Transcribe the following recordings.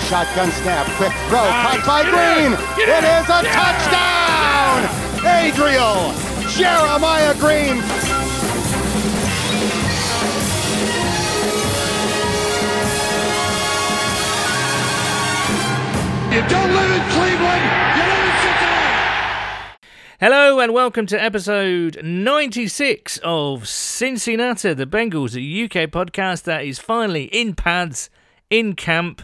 Dalton takes a shotgun snap. Quick throw. Caught by Green. It is a touchdown. Adriel Jeremiah Green. You don't live in Cleveland. You live in Cincinnati. Hello and welcome to episode 96 of Cincinnati, the Bengals, a UK podcast that is finally in pads, in camp,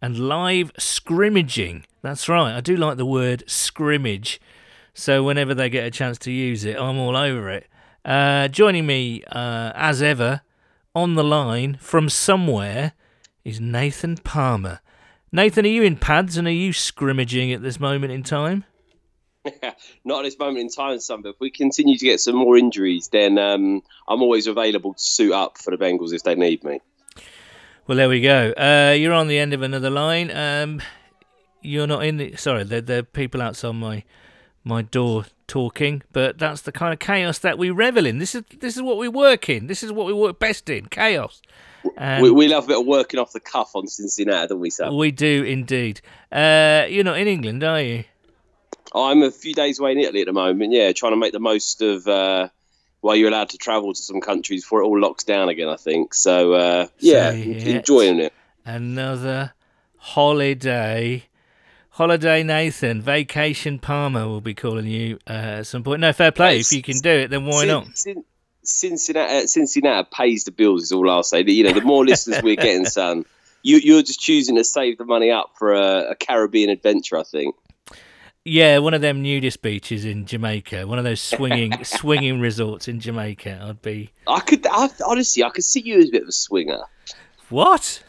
and live scrimmaging. That's right, I do like the word scrimmage. So whenever they get a chance to use it, I'm all over it. Uh, joining me, uh, as ever, on the line from somewhere is Nathan Palmer. Nathan, are you in pads and are you scrimmaging at this moment in time? Not at this moment in time, son. But if we continue to get some more injuries, then um, I'm always available to suit up for the Bengals if they need me. Well, there we go. Uh, you're on the end of another line. Um, you're not in the. Sorry, there, there are people outside my my door talking, but that's the kind of chaos that we revel in. This is this is what we work in. This is what we work best in. Chaos. Um, we, we love a bit of working off the cuff on Cincinnati, don't we, Sam? we do indeed. Uh, you're not in England, are you? I'm a few days away in Italy at the moment. Yeah, trying to make the most of uh, while you're allowed to travel to some countries before it all locks down again. I think so. Uh, yeah, enjoying it. Another holiday. Holiday Nathan, Vacation Palmer will be calling you uh, at some point. No, fair play. If you can do it, then why Cin- not? Cin- Cincinnati, uh, Cincinnati pays the bills. Is all I'll say. You know, the more listeners we're getting, son, you, you're just choosing to save the money up for a, a Caribbean adventure. I think. Yeah, one of them nudist beaches in Jamaica, one of those swinging swinging resorts in Jamaica. I'd be I could I, honestly, I could see you as a bit of a swinger. what?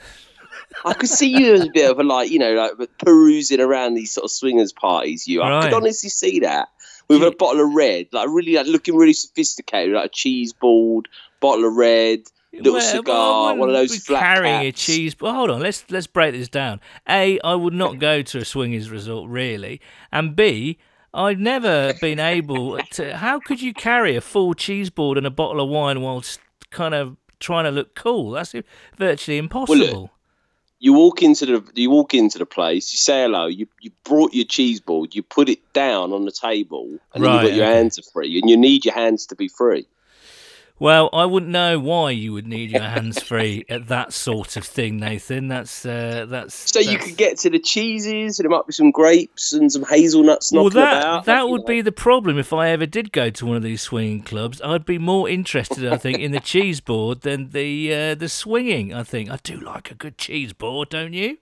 I could see you as a bit of a like, you know, like perusing around these sort of swingers parties. You, I Right. could honestly see that with a bottle of red, like really, like looking really sophisticated, like a cheese board, bottle of red, little Well, cigar, one of those flat carrying a cheese. Well, hold on. Let's let's break this down. A, I would not go to a swingers resort really, and B, I've never been able to. How could you carry a full cheese board and a bottle of wine whilst kind of trying to look cool? That's virtually impossible. You walk into the you walk into the place, you say hello, you you brought your cheese board, you put it down on the table, and then you've got your okay. hands are free, and you need your hands to be free. Well, I wouldn't know why you would need your hands free at that sort of thing, Nathan. That's uh, that's So you could get to the cheeses, and there might be some grapes and some hazelnuts Well, knocking that about. that would know. be the problem if I ever did go to one of these swinging clubs. I'd be more interested, I think, in the cheese board than the uh, the swinging. I think I do like a good cheese board, don't you?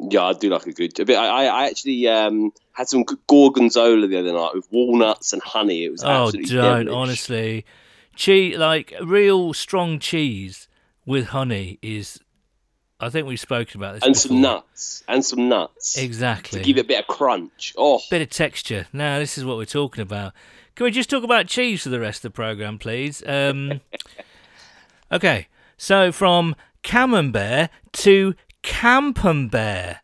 Yeah, I do like a good. A bit, I, I actually um, had some gorgonzola the other night with walnuts and honey. It was Oh, absolutely don't honestly, cheese like real strong cheese with honey is. I think we've spoken about this. And before. some nuts, and some nuts Exactly. to give it a bit of crunch. Oh, bit of texture. Now, this is what we're talking about. Can we just talk about cheese for the rest of the program, please? Um, okay, so from Camembert to Camembert.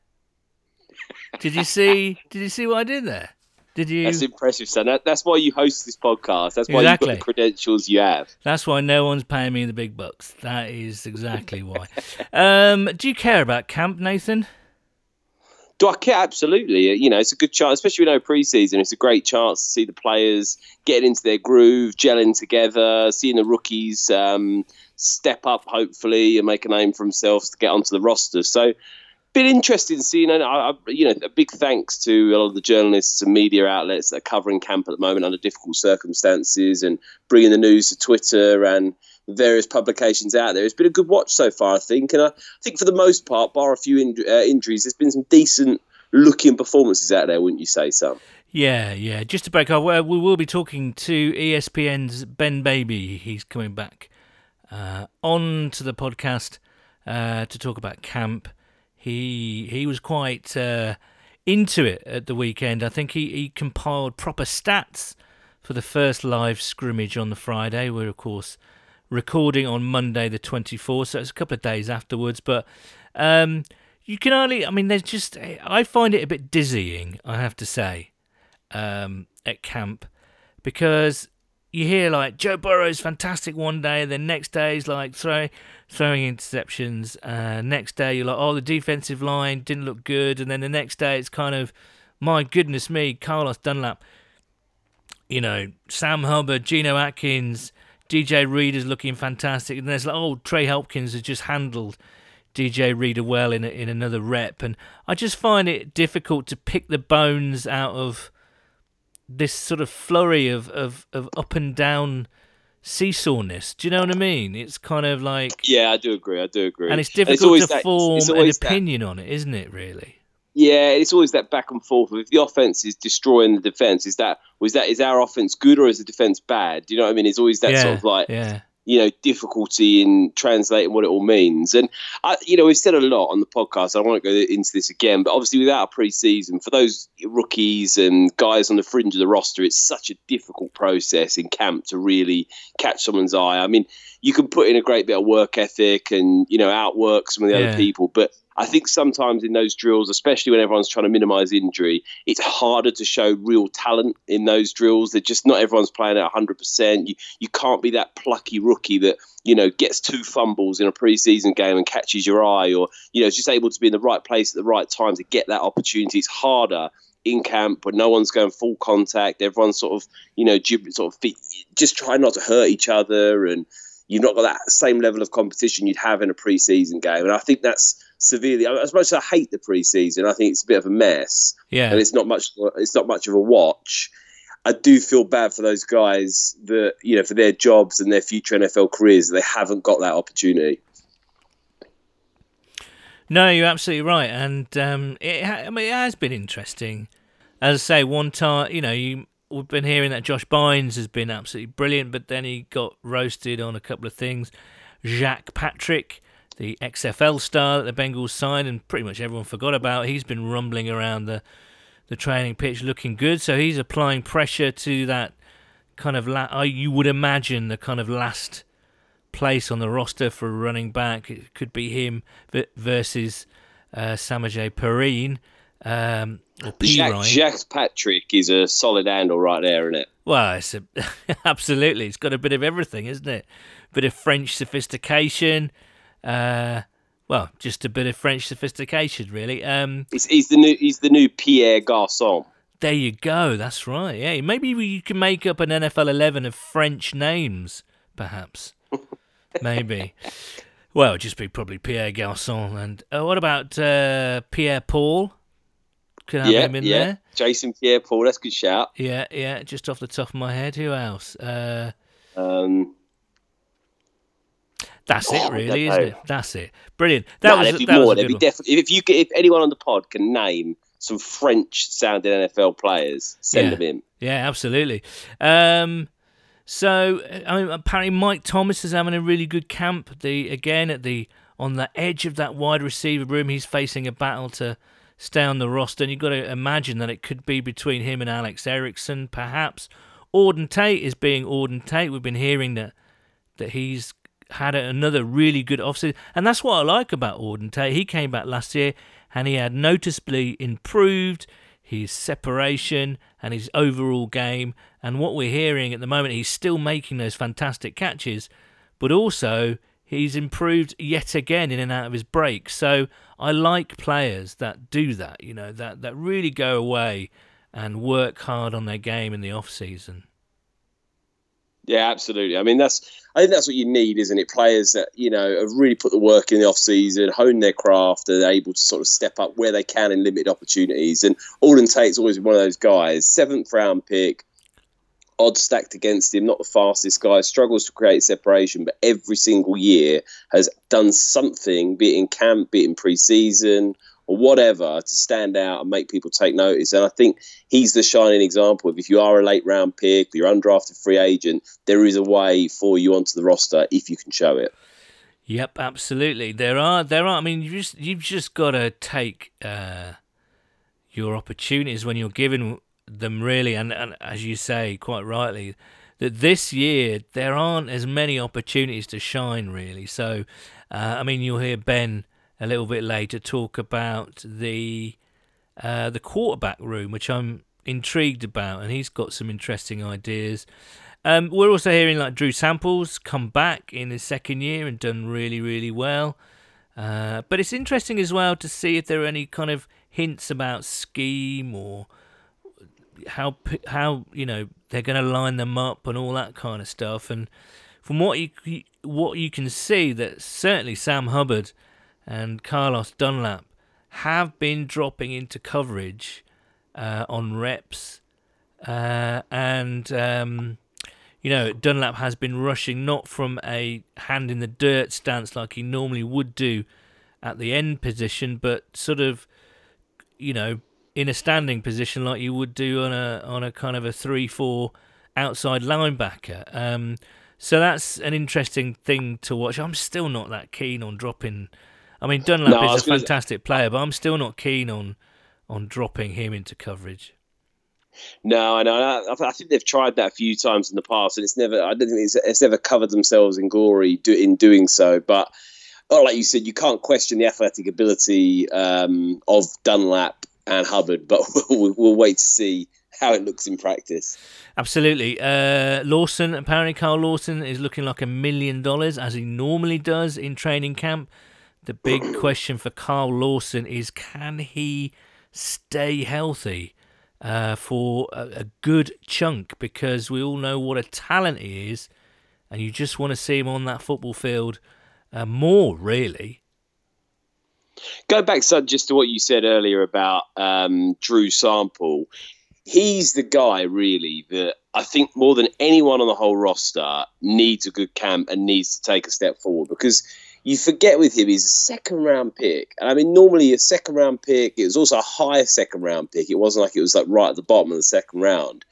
Did you see? Did you see what I did there? Did you? that's impressive, son. That, that's why you host this podcast. That's why Exactly. you've got the credentials you have. That's why no one's paying me the big bucks. That is exactly why. um, do you care about camp, Nathan? Do I care? Absolutely. You know, it's a good chance, especially with no preseason. It's a great chance to see the players getting into their groove, gelling together, seeing the rookies um, step up, hopefully, and make a name for themselves to get onto the roster. So, been interesting seeing. And I, you know, a big thanks to a lot of the journalists and media outlets that are covering camp at the moment under difficult circumstances and bringing the news to Twitter and various publications out there. It's been a good watch so far, I think, and I think for the most part, bar a few in, uh, injuries, there's been some decent looking performances out there, wouldn't you say, Sam? Yeah, yeah. Just to break off, we will be talking to ESPN's Ben Baby. He's coming back uh, on to the podcast uh, to talk about camp. He he was quite uh, into it at the weekend. I think he, he compiled proper stats for the first live scrimmage on the Friday. We're of course recording on Monday the 24th, so it's a couple of days afterwards. But um, you can only, I mean, there's just, I find it a bit dizzying, I have to say, um, at camp because you hear like Joe Burrow's fantastic one day, then next day he's like throwing throwing interceptions. Uh, next day you're like, oh, the defensive line didn't look good, and then the next day it's kind of, my goodness me, Carlos Dunlap. You know, Sam Hubbard, Geno Atkins, DJ Reed is looking fantastic, and there's like, oh, Trey Hopkins has just handled DJ Reader well in in another rep, and I just find it difficult to pick the bones out of this sort of flurry of, of, of up and down seesawness. Do you know what I mean? It's kind of like yeah, I do agree. I do agree, and it's difficult it's to that, form it's an opinion that, on it, isn't it? Really. Yeah, it's always that back and forth. If the offense is destroying the defense, is that was that is our offense good or is the defense bad? Do you know what I mean? It's always that yeah, sort of like yeah you know difficulty in translating what it all means. And I, you know, we've said a lot on the podcast. I won't go into this again, but obviously without a pre-season for those rookies and guys on the fringe of the roster, it's such a difficult process in camp to really catch someone's eye. I mean, you can put in a great bit of work ethic and you know outwork some of the yeah. other people, but I think sometimes in those drills, especially when everyone's trying to minimize injury, it's harder to show real talent in those drills. They're just not everyone's playing at 100%. You, you can't be that plucky rookie that, you know, gets two fumbles in a preseason game and catches your eye or, you know, is just able to be in the right place at the right time to get that opportunity. It's harder in camp but no one's going full contact. Everyone's sort of, you know, sort of just trying not to hurt each other and you've not got that same level of competition you'd have in a preseason game. And I think that's severely. As much as I hate the preseason, I think it's a bit of a mess. Yeah, and it's not much. It's not much of a watch. I do feel bad for those guys that you know for their jobs and their future NFL careers. They haven't got that opportunity. No, you're absolutely right, and um, it, ha- I mean, it has been interesting. As I say, one time, you know, you we've been hearing that Josh Bynes has been absolutely brilliant, but then he got roasted on a couple of things. Jacques Patrick the XFL star that the Bengals signed, and pretty much everyone forgot about. He's been rumbling around the the training pitch, looking good. So he's applying pressure to that kind of la- you would imagine the kind of last place on the roster for a running back. It could be him versus uh, Samaje Perine. Um, or P. Jack, Jack Patrick is a solid handle right there, isn't it? Well, it's a, absolutely. It's got a bit of everything, isn't it? Bit of French sophistication, uh, well, just a bit of French sophistication, really. Um, he's, he's the new he's the new Pierre Garcon. There you go. That's right. Yeah, maybe you can make up an NFL eleven of French names, perhaps. maybe. Well, it'd just be probably Pierre Garcon and uh, what about uh, Pierre Paul? Could have yeah, him in yeah. there. Jason Pierre Paul. That's a good shout. Yeah, yeah. Just off the top of my head, who else? Uh, um, that's oh, it, really, isn't it? That's it. Brilliant. That was, there'd be that more. Was there'd be definitely. If you, if anyone on the pod can name some French-sounding NFL players, send yeah. them in. Yeah, absolutely. Um, so, I mean, apparently Mike Thomas is having a really good camp. The again at the on the edge of that wide receiver room, he's facing a battle to stay on the roster, and you've got to imagine that it could be between him and Alex Erickson, perhaps. Auden Tate is being Auden Tate. We've been hearing that that he's had another really good offseason. And that's what I like about Auden Tate. He came back last year and he had noticeably improved his separation and his overall game. And what we're hearing at the moment, he's still making those fantastic catches, but also he's improved yet again in and out of his break. So I like players that do that, you know, that, that really go away and work hard on their game in the off season. Yeah, absolutely. I mean, that's I think that's what you need, isn't it? Players that you know have really put the work in the off season, hone their craft, and are able to sort of step up where they can in limited opportunities. And Auden Tate's always one of those guys, seventh round pick, odds stacked against him, not the fastest guy, struggles to create separation, but every single year has done something, be it in camp, be it in preseason or whatever to stand out and make people take notice. And I think he's the shining example of if you are a late round pick, you're undrafted free agent, there is a way for you onto the roster if you can show it. Yep, absolutely. There are there are. I mean, you just you've just got to take uh, your opportunities when you're given them really, and, and as you say quite rightly, that this year there aren't as many opportunities to shine really. So, uh, I mean, you'll hear Ben a little bit later talk about the uh, the quarterback room, which I'm intrigued about, and he's got some interesting ideas. Um, we're also hearing like Drew Sample's come back in his second year and done really, really well. Uh, but it's interesting as well to see if there are any kind of hints about scheme or how how you know they're going to line them up and all that kind of stuff. And from what you what you can see, that certainly Sam Hubbard and Carlos Dunlap have been dropping into coverage uh, on reps, uh, and um, you know Dunlap has been rushing not from a hand in the dirt stance like he normally would do at the end position, but sort of you know in a standing position like you would do on a on a kind of a three four outside linebacker. Um, so that's an interesting thing to watch. I'm still not that keen on dropping. I mean, Dunlap no, is a fantastic player, but I'm still not keen on on dropping him into coverage. No, I know. I think they've tried that a few times in the past, and it's never. I don't think it's, it's ever covered themselves in glory do, in doing so. But oh, like you said, you can't question the athletic ability um, of Dunlap and Hubbard, but we'll, we'll, wait to see how it looks in practice. Absolutely. Uh, Lawson, apparently, Carl Lawson is looking like a million dollars as he normally does in training camp. The big question for Carl Lawson is can he stay healthy uh, for a, a good chunk? Because we all know what a talent he is, and you just want to see him on that football field uh, more, really. Go back, son, just to what you said earlier about um, Drew Sample. He's the guy, really, that I think more than anyone on the whole roster needs a good camp and needs to take a step forward because you forget with him he's a second round pick. And I mean, normally a second round pick, it was also a higher second round pick. It wasn't like it was like right at the bottom of the second round.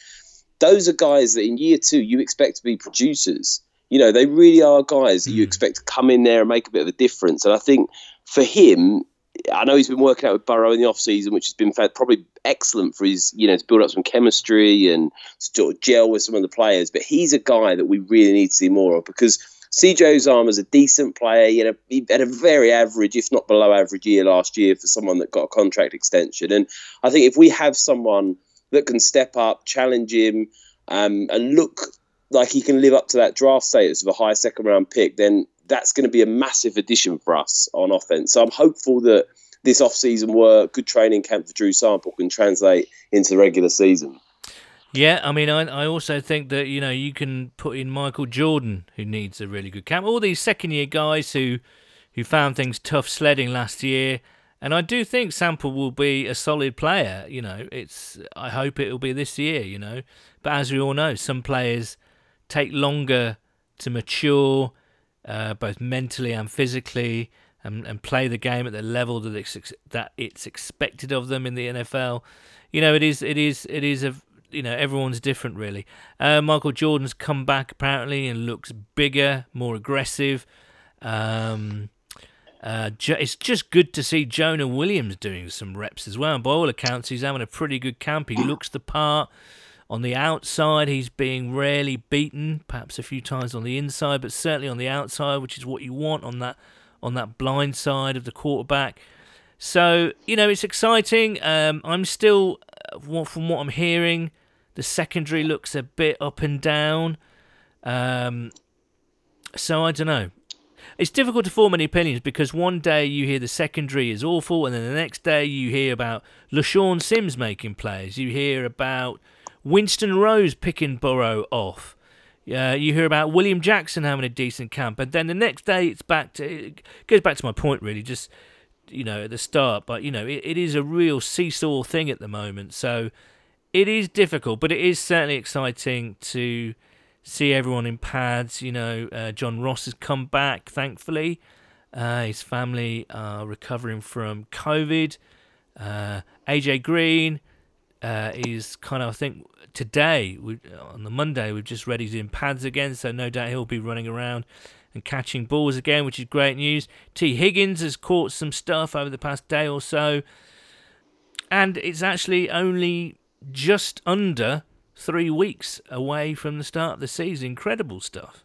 Those are guys that in year two you expect to be producers. You know, they really are guys that you hmm. expect to come in there and make a bit of a difference. And I think for him, I know he's been working out with Burrow in the off season, which has been probably excellent for his, you know, to build up some chemistry and to gel with some of the players. But he's a guy that we really need to see more of because CJ Uzomah's a decent player. He had, a, he had a very average, if not below average, year last year for someone that got a contract extension. And I think if we have someone that can step up, challenge him, um, and look like he can live up to that draft status of a high second round pick, then that's going to be a massive addition for us on offense. So I'm hopeful that this off-season work, good training camp for Drew Sample can translate into the regular season. Yeah, I mean, I, I also think that you know you can put in Michael Jordan, who needs a really good camp. All these second-year guys who who found things tough sledding last year, and I do think Sample will be a solid player. You know, it's I hope it will be this year. You know, but as we all know, some players take longer to mature uh, both mentally and physically, and, and play the game at the level that it's, that it's expected of them in the NFL. You know, it is it is it is a you know everyone's different really. Uh, Michael Jordan's come back apparently and looks bigger, more aggressive. Um, uh, it's just good to see Jonah Williams doing some reps as well. And by all accounts, he's having a pretty good camp. He looks the part. On the outside, he's being rarely beaten, perhaps a few times on the inside, but certainly on the outside, which is what you want on that on that blind side of the quarterback. So you know it's exciting. Um, I'm still, uh, from what I'm hearing, the secondary looks a bit up and down. Um, so I don't know. It's difficult to form any opinions because one day you hear the secondary is awful, and then the next day you hear about LeShaun Sims making plays. You hear about Winston Rose picking Burrow off. Uh, you hear about William Jackson having a decent camp, and then the next day it's back to it goes back to my point really, just you know at the start. But you know it, it is a real seesaw thing at the moment, so it is difficult, but it is certainly exciting to see everyone in pads. You know, uh, John Ross has come back, thankfully. Uh, his family are recovering from COVID. Uh, AJ Green uh, is kind of, I think, today, we, on the Monday, we've just read he's in pads again, so no doubt he'll be running around and catching balls again, which is great news. Tee Higgins has caught some stuff over the past day or so, and it's actually only just under three weeks away from the start of the season. Incredible stuff.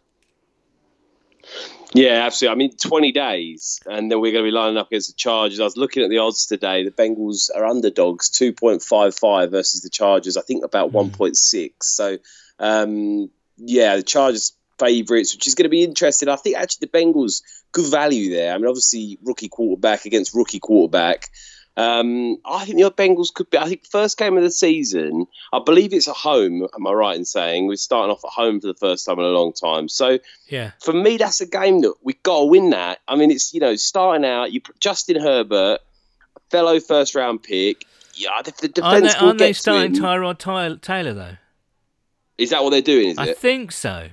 Yeah, absolutely. I mean, 20 days, and then we're going to be lining up against the Chargers. I was looking at the odds today. The Bengals are underdogs, 2.55 versus the Chargers, I think about mm. 1.6. So, um, yeah, the Chargers favourites, which is going to be interesting. I think actually the Bengals good value there. I mean, obviously rookie quarterback against rookie quarterback. Um, I think the Bengals could be. I think first game of the season. I believe it's at home. Am I right in saying we're starting off at home for the first time in a long time? So Yeah. for me, that's a game that we got to win. That I mean, it's you know starting out. You Justin Herbert, fellow first round pick. Yeah, the, the Aren't defense they, aren't they get to starting him. Tyrod Taylor though? Is that what they're doing? Is I it? think so,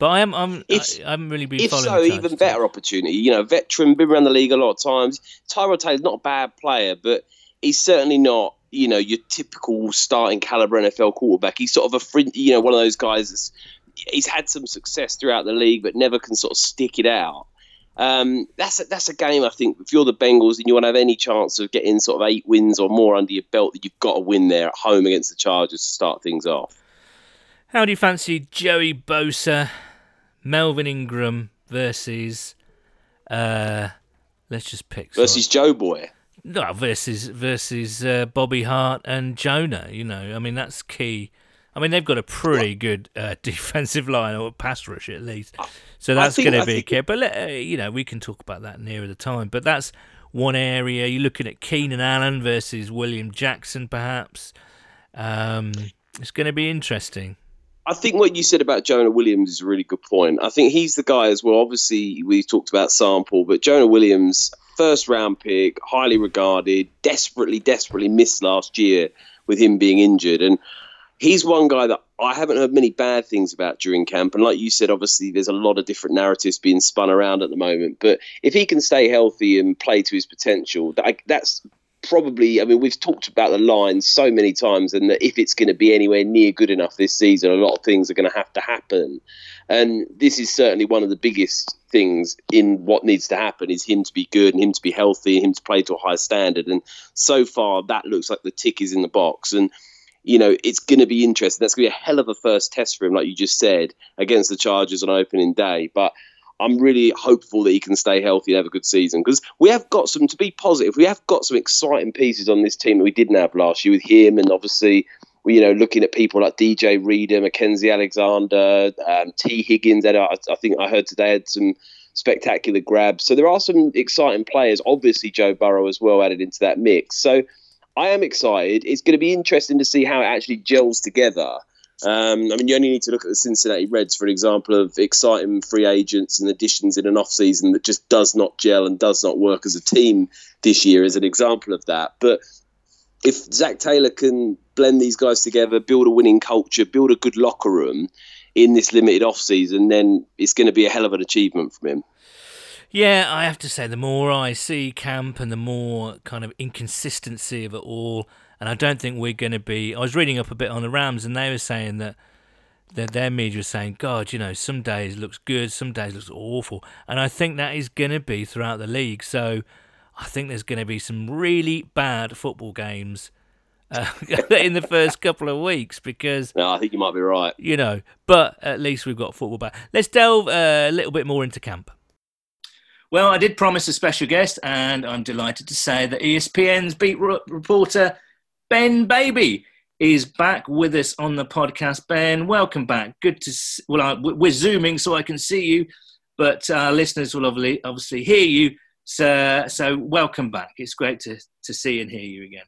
but I am. I'm. If- I, I haven't really been If following. so, even better opportunity. You know, veteran, been around the league a lot of times. Tyrod Taylor's not a bad player, but he's certainly not, you know, your typical starting caliber NFL quarterback. He's sort of a frin you know, one of those guys that's he's had some success throughout the league, but never can sort of stick it out. Um, that's a, that's a game I think if you're the Bengals and you want to have any chance of getting sort of eight wins or more under your belt, that you've got to win there at home against the Chargers to start things off. How do you fancy Joey Bosa, Melvin Ingram versus? Uh, let's just pick Versus Joe Boy. No, versus versus uh, Bobby Hart and Jonah. You know, I mean that's key. I mean they've got a pretty good uh, defensive line or pass rush at least, so that's going to be a think- key. But let- uh, you know we can talk about that nearer the time. But that's one area. You're looking at Keenan Allen versus William Jackson, perhaps. Um, it's going to be interesting. I think what you said about Jonah Williams is a really good point. I think he's the guy as well. Obviously, we talked about sample, but Jonah Williams, first round pick, highly regarded, desperately, desperately missed last year with him being injured. And he's one guy that I haven't heard many bad things about during camp. And like you said, obviously, there's a lot of different narratives being spun around at the moment. But if he can stay healthy and play to his potential, that, that's probably, I mean, we've talked about the line so many times, and that if it's going to be anywhere near good enough this season, a lot of things are going to have to happen. And this is certainly one of the biggest things in what needs to happen is him to be good and him to be healthy and him to play to a high standard. And so far, that looks like the tick is in the box. And you know, it's going to be interesting. That's going to be a hell of a first test for him, like you just said, against the Chargers on opening day. But I'm really hopeful that he can stay healthy and have a good season because we have got some, to be positive, we have got some exciting pieces on this team that we didn't have last year with him and obviously, you know, looking at people like DJ Reader, Mackensie Alexander, um, Tee Higgins. That I, I think I heard today had some spectacular grabs. So there are some exciting players. Obviously, Joe Burrow as well added into that mix. So I am excited. It's going to be interesting to see how it actually gels together. Um, I mean, you only need to look at the Cincinnati Reds for an example of exciting free agents and additions in an off season that just does not gel and does not work as a team this year, as an example of that. But if Zac Taylor can blend these guys together, build a winning culture, build a good locker room in this limited off season, then it's going to be a hell of an achievement from him. Yeah, I have to say, the more I see camp and the more kind of inconsistency of it all, and I don't think we're going to be. I was reading up a bit on the Rams, and they were saying that that their media was saying, God, you know, some days looks good, some days looks awful, and I think that is going to be throughout the league. So I think there's going to be some really bad football games uh, in the first couple of weeks because No, I think you might be right. you know, but at least we've got football back. Let's delve uh, a little bit more into camp. Well, I did promise a special guest, and I'm delighted to say that ESPN's beat reporter Ben Baby is back with us on the podcast. Ben, welcome back. Good to s- well, I, we're zooming so I can see you, but our listeners will obviously obviously hear you. So, so welcome back. It's great to to see and hear you again.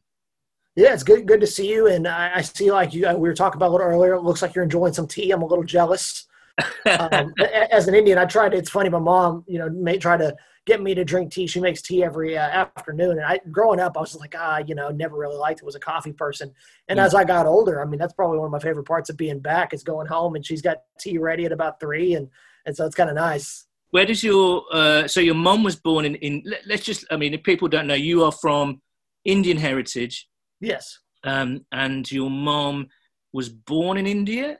Yeah, it's good. Good to see you. And I, I see, like you, uh, we were talking about a little earlier. It looks like you're enjoying some tea. I'm a little jealous. Um, as an Indian, I tried. It's funny. My mom, you know, may try to get me to drink tea. She makes tea every uh, afternoon. And I, growing up, I was like, ah, you know, never really liked it. Was a coffee person. And Mm. as I got older, I mean, that's probably one of my favorite parts of being back is going home and she's got tea ready at about three, and and so it's kind of nice. Where does your uh, so your mom was born in in let, let's just I mean if people don't know you are from Indian heritage Yes. um, and your mom was born in India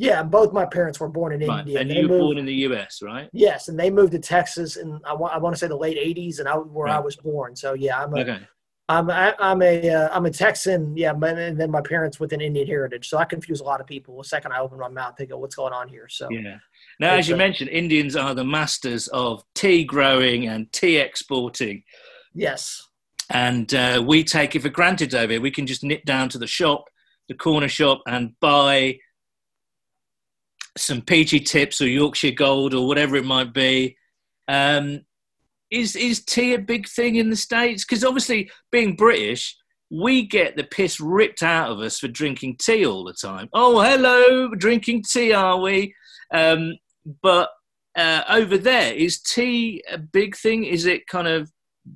Yeah, both my parents were born in right India. and They you were moved- born in the US right Yes, and they moved to Texas and I want, I want to say the late '80s, and I where I was born. So yeah, I'm a okay am a, I'm a uh, I'm a Texan. Yeah, and then my parents with an Indian heritage. So I confuse a lot of people. The second I open my mouth, they go, "What's going on here?" So yeah now as you Okay. mentioned Indians are the masters of tea growing and tea exporting yes, and uh, we take it for granted over here we can just nip down to the shop the corner shop and buy some PG Tips or Yorkshire Gold or whatever it might be. Um, is is tea a big thing in the states? Because obviously, being British, we get the piss ripped out of us for drinking tea all the time. Oh, hello, drinking tea, are we? Um, but uh, over there, is tea a big thing? Is it kind of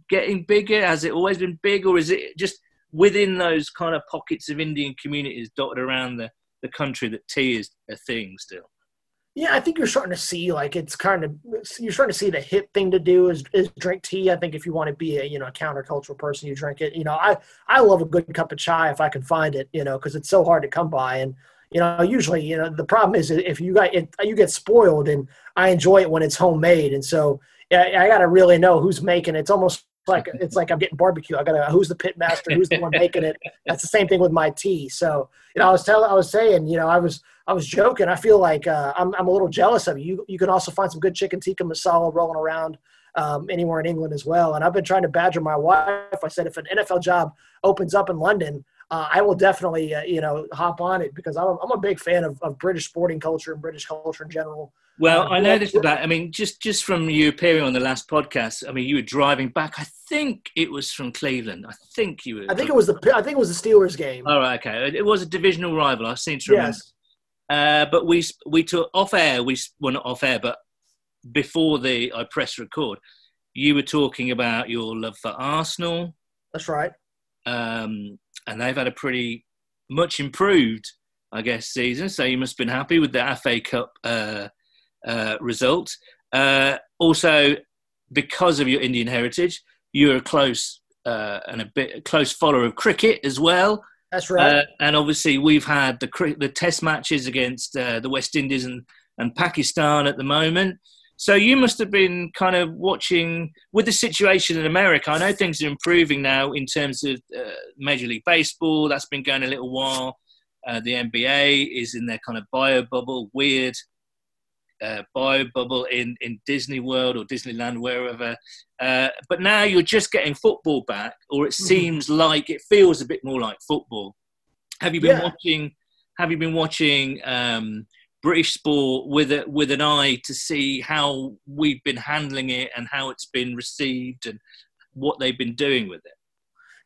getting bigger? Has it always been big, or is it just within those kind of pockets of Indian communities dotted around the, the country that tea is a thing still? Yeah, I think you're starting to see like it's kind of you're starting to see the hip thing to do is, is drink tea. I think if you want to be a you know a countercultural person, you drink it. You know, I I love a good cup of chai if I can find it. You know, because it's so hard to come by. And you know, usually you know the problem is if you got it, you get spoiled. And I enjoy it when it's homemade. And so yeah, I got to really know who's making it. It's almost like it's like I'm getting barbecue. I gotta who's the pit master, who's the one making it. That's the same thing with my tea. So you know, I was telling, I was saying, you know, I was I was joking. I feel like uh, I'm I'm a little jealous of you. You you can also find some good chicken tikka masala rolling around um, anywhere in England as well. And I've been trying to badger my wife. I said if an NFL job opens up in London. Uh, I will definitely, uh, you know, hop on it because I'm, I'm a big fan of, of British sporting culture and British culture in general. Well, Uh, I know this about. I mean, just just from you appearing on the last podcast. I mean, you were driving back. I think it was from Cleveland. I think you were. I think it was the I think it was the Steelers game. All right, okay. It was a divisional rival. I seem to remember. yes. Uh, but we we took off air. We well not off air, but before the I pressed record, you were talking about your love for Arsenal, That's right. um, and they've had a pretty much improved, I guess, season. So you must have been happy with the FA Cup uh, uh, result. Uh, also, because of your Indian heritage, you're a close uh, and a bit a close follower of cricket as well. That's right. Uh, and obviously, we've had the the test matches against uh, the West Indies and, and Pakistan at the moment. So you must have been kind of watching with the situation in America. I know things are improving now in terms of uh, Major League Baseball. That's been going a little while. Uh, the NBA is in their kind of bio bubble, weird uh, bio bubble in, in Disney World or Disneyland, wherever. Uh, but now you're just getting football back, or it Mhm. seems like it feels a bit more like football. Have you been Yeah. watching? Have you been watching um, British sport with a, with an eye to see how we've been handling it and how it's been received and what they've been doing with it?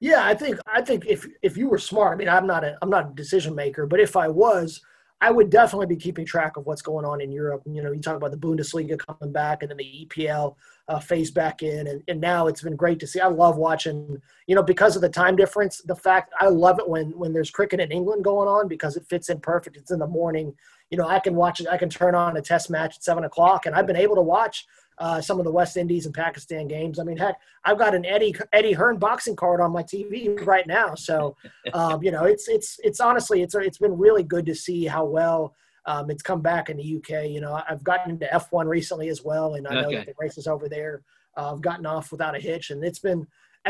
Yeah, I think I think if if you were smart, I mean, I'm not a I'm not a decision maker, but if I was, I would definitely be keeping track of what's going on in Europe. You know, you talk about the Bundesliga coming back, and then the EPL uh, phase back in, and, and now it's been great to see. I love watching. You know, because of the time difference, the fact I love it when when there's cricket in England going on because it fits in perfect. It's in the morning. You know, I can watch it. I can turn on a test match at seven o'clock, and I've been able to watch uh, some of the West Indies and Pakistan games. I mean, heck, I've got an Eddie Eddie Hearn boxing card on my TV right now. So, um, you know, it's it's it's honestly it's it's been really good to see how well um, it's come back in the UK. You know, I've gotten into F1 recently as well, and I know Okay. that the races over there uh, have gotten off without a hitch, and it's been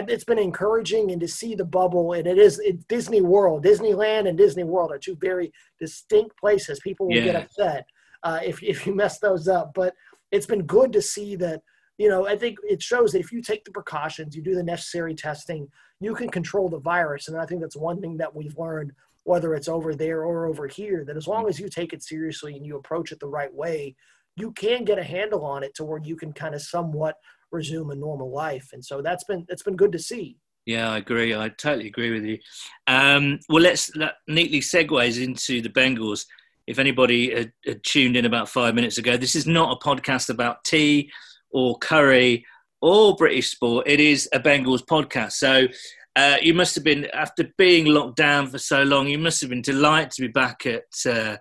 it's been encouraging and to see the bubble and it is it, Disney World, Disneyland, and Disney World are two very distinct places. People will get upset uh, if if you mess those up, but it's been good to see that you know i think it shows that if you take the precautions you do the necessary testing you can control the virus and i think that's one thing that we've learned whether it's over there or over here that as long as you take it seriously and you approach it the right way you can get a handle on it to where you can kind of somewhat resume a normal life and so that's been it's been good to see Yeah, I agree. I totally agree with you. Um, well, let's that neatly segues into the Bengals. If anybody had, had tuned in about five minutes ago, this is not a podcast about tea or curry or British sport. It is a Bengals podcast. So uh, you must have been, after being locked down for so long, you must have been delighted to be back at uh,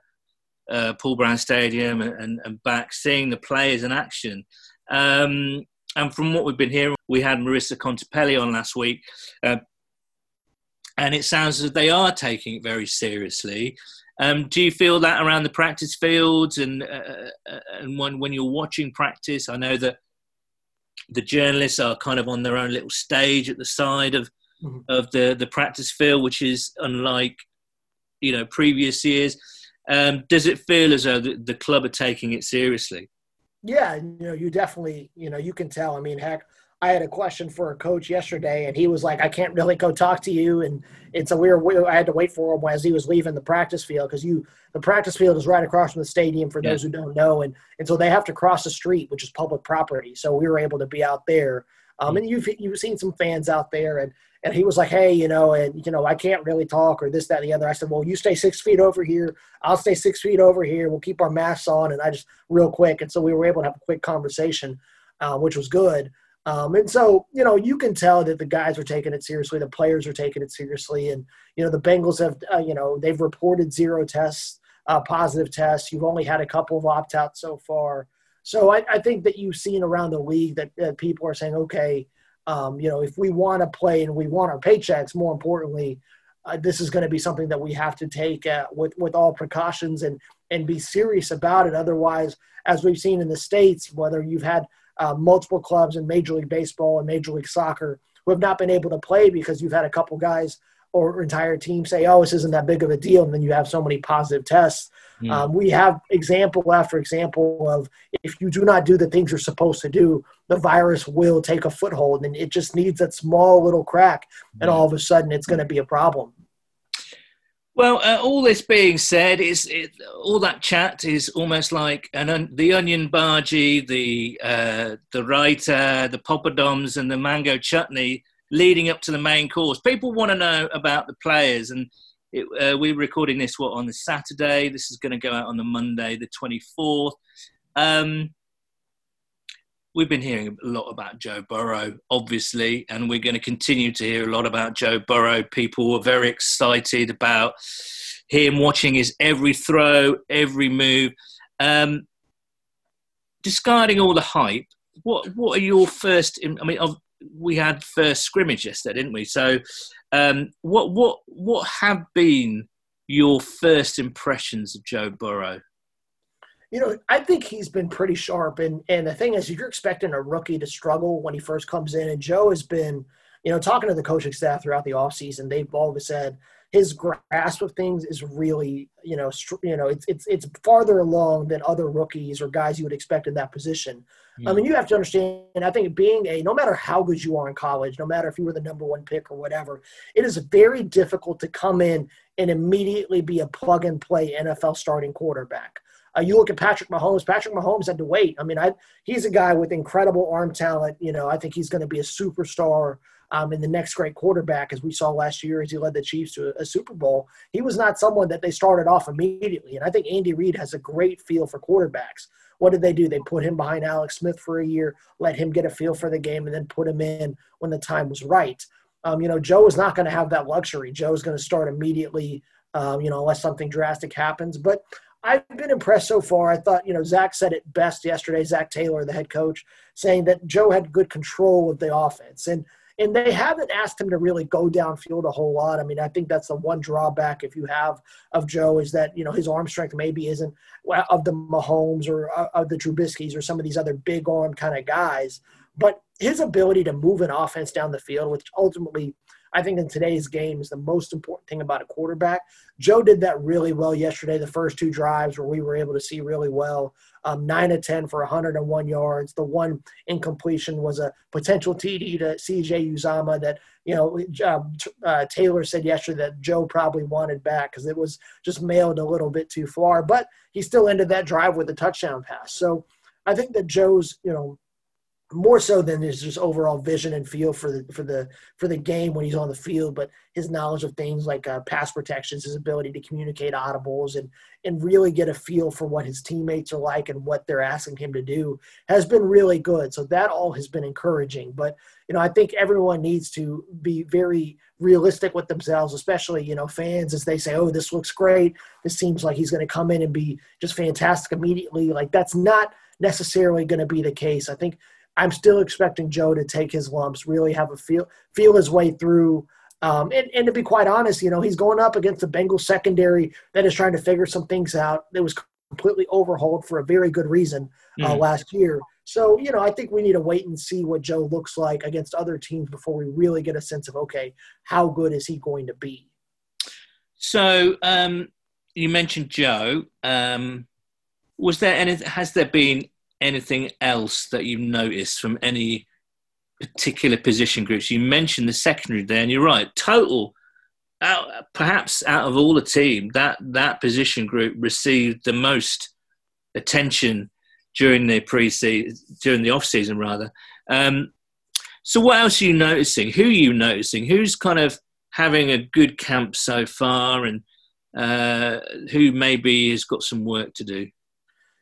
uh, Paul Brown Stadium and, and, back seeing the players in action. Um, and from what we've been hearing, we had Marissa Contepelli on last week, uh, and it sounds as they are taking it very seriously. Um, do you feel that around the practice fields and uh, uh, and when when you're watching practice? I know that the journalists are kind of on their own little stage at the side of Mhm. of the the practice field, which is unlike you know previous years. Um, does it feel as though the, the club are taking it seriously? Yeah, you know, you definitely, you know, you can tell. I mean, heck, I had a question for a coach yesterday, and he was like, "I can't really go talk to you," and it's a weird. I had to wait for him as he was leaving the practice field because you the practice field is right across from the stadium. For those who don't know, and and so they have to cross the street, which is public property. So we were able to be out there, um, and you've you've seen some fans out there, and and he was like, "Hey, you know, and you know, I can't really talk or this, that, and the other." I said, "Well, you stay six feet over here. I'll stay six feet over here. We'll keep our masks on." And I just real quick, and so we were able to have a quick conversation, uh, which was good. Um, and so, you know, you can tell that the guys are taking it seriously. The players are taking it seriously. And, you know, the Bengals have, uh, you know, they've reported zero tests, uh, positive tests. You've only had a couple of opt outs so far. So I, I, think that you've seen around the league that, that people are saying, okay, um, you know, if we want to play and we want our paychecks, more importantly, uh, this is going to be something that we have to take uh, with, with all precautions and, and be serious about it. Otherwise, as we've seen in the States, whether you've had – uh, multiple clubs in Major League Baseball and Major League Soccer who have not been able to play because you've had a couple guys or entire team say, "Oh, this isn't that big of a deal," and then you have so many positive tests. Mm. Um, we have example after example of if you do not do the things you're supposed to do, the virus will take a foothold, and it just needs that small little crack, and all of a sudden it's going to be a problem. Well, uh, all this being said, is it, all that chat is almost like an, the onion bhaji, the uh, the raita, the poppadoms, and the mango chutney leading up to the main course. People want to know about the players, and it, uh, we're recording this what on the Saturday. This is going to go out on the Monday, the twenty fourth. Um, we've been hearing a lot about Joe Burrow, obviously, and we're going to continue to hear a lot about Joe Burrow. People were very excited about him watching his every throw, every move. Um, discarding all the hype, what what are your first? I mean, we had first scrimmage yesterday, didn't we? So, um, what what what have been your first impressions of Joe Burrow? You know, I think he's been pretty sharp. And and the thing is, you're expecting a rookie to struggle when he first comes in. And Joe has been, you know, talking to the coaching staff throughout the offseason, they've always said his grasp of things is really, you know, str- you know, it's it's it's farther along than other rookies or guys you would expect in that position. I mean, you have to understand. I think being a no matter how good you are in college, no matter if you were the number one pick or whatever, it is very difficult to come in and immediately be a plug and play NFL starting quarterback. Uh, you look at Patrick Mahomes. Patrick Mahomes had to wait. I mean, I, he's a guy with incredible arm talent. You know, I think he's going to be a superstar um, in the next great quarterback, as we saw last year as he led the Chiefs to a, Super Bowl. He was not someone that they started off immediately. And I think Andy Reid has a great feel for quarterbacks. What did they do? They put him behind Alex Smith for a year, let him get a feel for the game, and then put him in when the time was right. Um, you know, Joe is not going to have that luxury. Joe is going to start immediately, um, you know, unless something drastic happens. But I've been impressed so far. I thought, you know, Zac said it best yesterday, Zac Taylor, the head coach, saying that Joe had good control of the offense. And and they haven't asked him to really go downfield a whole lot. I mean, I think that's the one drawback if you have of Joe is that, you know, his arm strength maybe isn't of the Mahomes or uh, of the Trubiskys or some of these other big arm kind of guys. But his ability to move an offense down the field, which ultimately – I think in today's game is the most important thing about a quarterback. Joe did that really well yesterday, the first two drives where we were able to see really well. Um, 9 of 10 for 101 yards. The one incompletion was a potential TD to CJ Uzomah that, you know, um, uh, Taylor said yesterday that Joe probably wanted back because it was just mailed a little bit too far. But he still ended that drive with a touchdown pass. So I think that Joe's, you know, more so than his just overall vision and feel for the for the for the game when he's on the field, but his knowledge of things like uh, pass protections, his ability to communicate audibles, and and really get a feel for what his teammates are like and what they're asking him to do has been really good. So that all has been encouraging. But you know, I think everyone needs to be very realistic with themselves, especially you know fans as they say, "Oh, this looks great. This seems like he's going to come in and be just fantastic immediately." Like that's not necessarily going to be the case. I think I'm still expecting Joe to take his lumps, really have a feel feel his way through. Um, and, and to be quite honest, you know, he's going up against the Bengals secondary that is trying to figure some things out. It was completely overhauled for a very good reason uh, mm. last year. So, you know, I think we need to wait and see what Joe looks like against other teams before we really get a sense of, okay, how good is he going to be? So, um, you mentioned Joe. Um, was there any, has there been anything else that you've noticed from any particular position groups. You mentioned the secondary there, and you're right. Total, out, perhaps out of all the team, that that position group received the most attention during the pre-season, during the off season rather. Um, so, what else are you noticing? Who are you noticing? Who's kind of having a good camp so far, and uh, who maybe has got some work to do?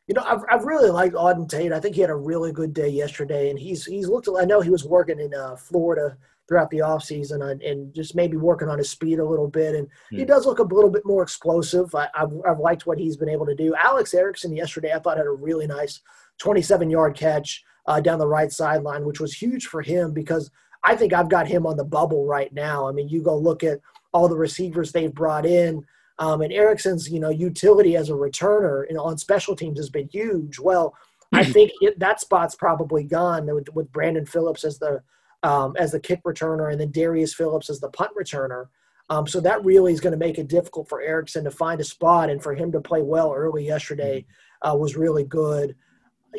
You know, I've, I've really liked Auden Tate. I think he had a really good day yesterday, and he's he's looked. I know he was working in uh, Florida throughout the offseason and, and just maybe working on his speed a little bit. And he hmm. does look a little bit more explosive. I, have I've liked what he's been able to do. Alex Erickson yesterday, I thought had a really nice 27 yard catch uh, down the right sideline, which was huge for him because I think I've got him on the bubble right now. I mean, you go look at all the receivers they've brought in. Um, and Erickson's, you know, utility as a returner know, on special teams has been huge. Well, I think it, that spot's probably gone with, with Brandon Phillips as the um, as the kick returner, and then Darius Phillips as the punt returner. Um, so that really is going to make it difficult for Erickson to find a spot, and for him to play well early yesterday uh, was really good.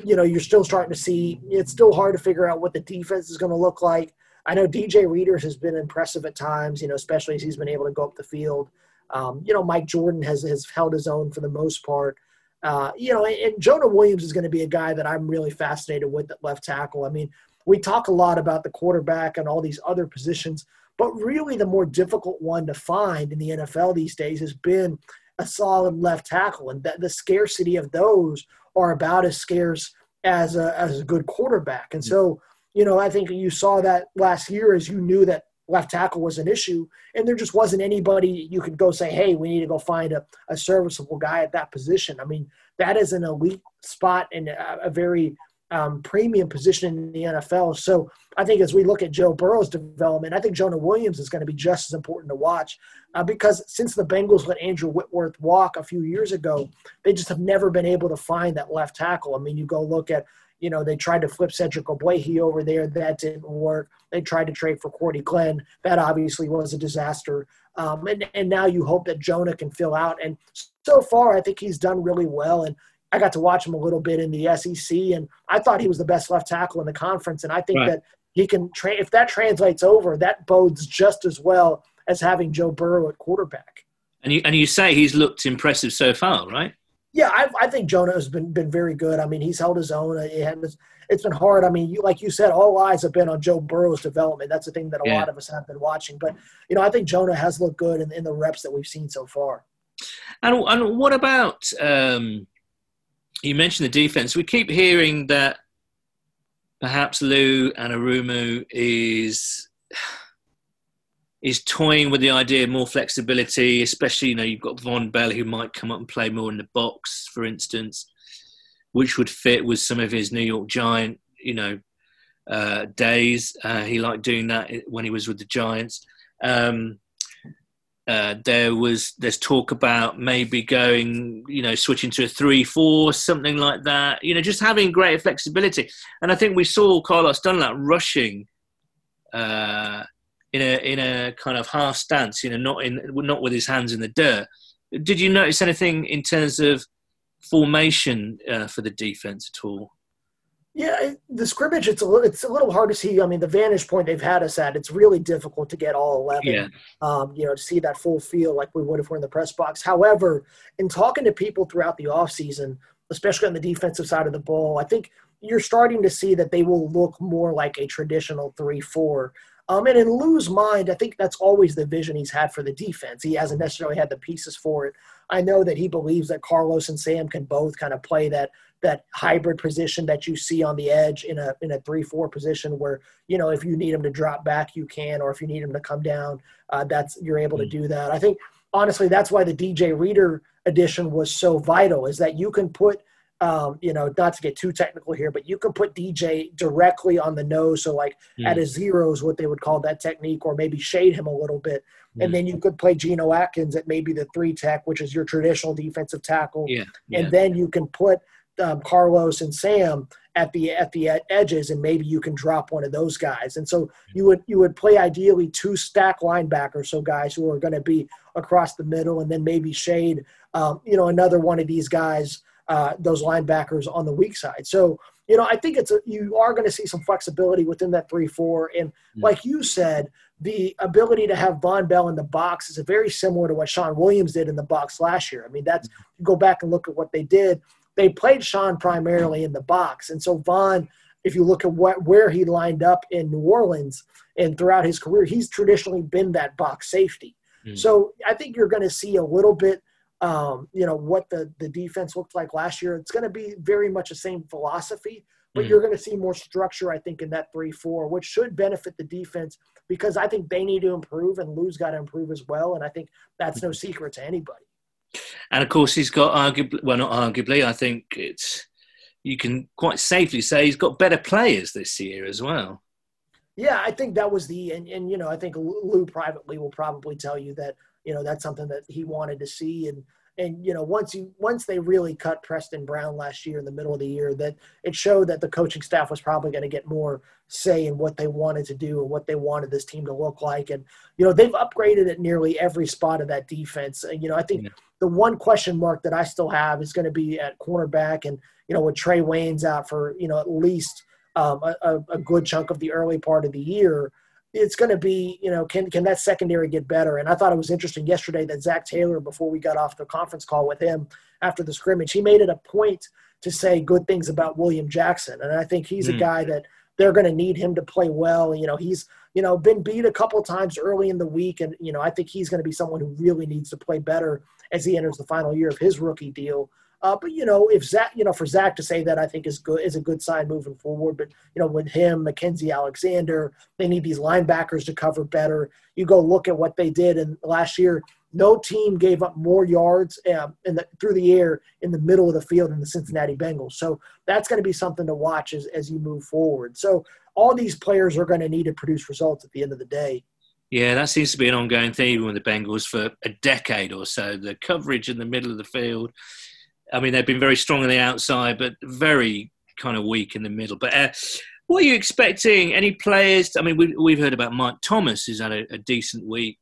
You know, you're still starting to see. It's still hard to figure out what the defense is going to look like. I know DJ Readers has been impressive at times. You know, especially as he's been able to go up the field. Um, you know, Mike Jordan has has held his own for the most part. Uh, you know, and, Jonah Williams is going to be a guy that I'm really fascinated with at left tackle. I mean, we talk a lot about the quarterback and all these other positions, but really the more difficult one to find in the NFL these days has been a solid left tackle, and that the scarcity of those are about as scarce as a as a good quarterback. And so, you know, I think you saw that last year as you knew that left tackle was an issue, and there just wasn't anybody you could go say, hey, we need to go find a, a serviceable guy at that position. I mean, that is an elite spot and a, a very um, premium position in the NFL. So I think as we look at Joe Burrow's development, I think Jonah Williams is going to be just as important to watch uh, because since the Bengals let Andrew Whitworth walk a few years ago, they just have never been able to find that left tackle. I mean, you go look at you know, they tried to flip Cedric Ogbuehi over there. That didn't work. They tried to trade for Cordy Glenn. That obviously was a disaster. Um, and, and now you hope that Jonah can fill out. And so far, I think he's done really well. And I got to watch him a little bit in the SEC, and I thought he was the best left tackle in the conference. And I think right. that he can, tra- if that translates over, that bodes just as well as having Joe Burrow at quarterback. And you, and you say he's looked impressive so far, right? Yeah, I, I, think Jonah has been been very good. I mean, he's held his own. It has, it's been hard. I mean, you like you said, all eyes have been on Joe Burrow's development. That's the thing that a yeah. lot of us have been watching. But you know, I think Jonah has looked good in, in the reps that we've seen so far. And and what about um, you mentioned the defense? We keep hearing that perhaps Lou Anarumo is is toying with the idea of more flexibility, especially, you know, you've got Vonn Bell who might come up and play more in the box, for instance, which would fit with some of his New York Giant, you know, uh, days. Uh, he liked doing that when he was with the Giants. Um, uh, there was there's talk about maybe going, you know, switching to a three-four, something like that. You know, just having greater flexibility. And I think we saw Carlos Dunlap rushing uh, in a in a kind of half stance, you know, not in not with his hands in the dirt. Did you notice anything in terms of formation uh, for the defense at all? Yeah, the scrimmage it's a little, it's a little hard to see. I mean, the vantage point they've had us at, it's really difficult to get all eleven. Yeah. Um, you know, to see that full feel like we would if we're in the press box. However, in talking to people throughout the offseason, especially on the defensive side of the ball, I think you're starting to see that they will look more like a traditional three-four. Um, and in Lou's mind, I think that's always the vision he's had for the defense. He hasn't necessarily had the pieces for it. I know that he believes that Carlos and Sam can both kind of play that that hybrid position that you see on the edge in a in a three four position where you know if you need him to drop back you can, or if you need him to come down, uh, that's you're able to mm. do that. I think honestly that's why the DJ Reader addition was so vital is that you can put – um, you know, not to get too technical here, but you can put DJ directly on the nose. So, like mm. at a zero is what they would call that technique, or maybe shade him a little bit. Mm. And then you could play Geno Atkins at maybe the three tech, which is your traditional defensive tackle. Yeah. yeah. And then you can put um, Carlos and Sam at the at the edges, and maybe you can drop one of those guys. And so you would you would play ideally two stack linebackers, so guys who are going to be across the middle, and then maybe shade, um, you know, another one of these guys uh, those linebackers on the weak side. So you know, I think it's a, you are going to see some flexibility within that three four, and Mm. like you said, the ability to have Vonn Bell in the box is very similar to what Shawn Williams did in the box last year. I mean, that's you go back and look at what they did. They played Shawn primarily in the box, and so Vonn, if you look at what where he lined up in New Orleans and throughout his career, he's traditionally been that box safety. Mm. So I think you're going to see a little bit um, you know what the the defense looked like last year. It's going to be very much the same philosophy, but Mm. you're going to see more structure, I think, in that three four, which should benefit the defense because I think they need to improve and Lou's got to improve as well. And I think that's no secret to anybody. And of course, he's got arguably, well, not arguably, I think it's, you can quite safely say he's got better players this year as well. Yeah, I think that was the and, and you know I think Lou privately will probably tell you that you know that's something that he wanted to see and and you know once you once they really cut Preston Brown last year in the middle of the year that it showed that the coaching staff was probably going to get more say in what they wanted to do and what they wanted this team to look like and you know they've upgraded at nearly every spot of that defense and you know I think Yeah. the one question mark that I still have is going to be at cornerback and you know with Trae Waynes out for you know at least um, a, a, a good chunk of the early part of the year. It's going to be, you know, can can that secondary get better? And I thought it was interesting yesterday that Zac Taylor, before we got off the conference call with him after the scrimmage, he made it a point to say good things about William Jackson, and I think he's a Mm. guy that they're going to need him to play well. You know, he's you know been beat a couple times early in the week, and you know I think he's going to be someone who really needs to play better as he enters the final year of his rookie deal. Uh, but you know, if Zac, you know, for Zac to say that, I think is good is a good sign moving forward. But you know, with him, Mackensie Alexander, they need these linebackers to cover better. You go look at what they did, and last year, no team gave up more yards uh, in the, through the air in the middle of the field than the Cincinnati Bengals. So that's going to be something to watch as as you move forward. So all these players are going to need to produce results at the end of the day. Yeah, that seems to be an ongoing theme with the Bengals for a decade or so. The coverage in the middle of the field. I mean, they've been very strong on the outside, but very kind of weak in the middle. But uh, what are you expecting? Any players? I mean, we, we've heard about Mike Thomas, who's had a, a decent week.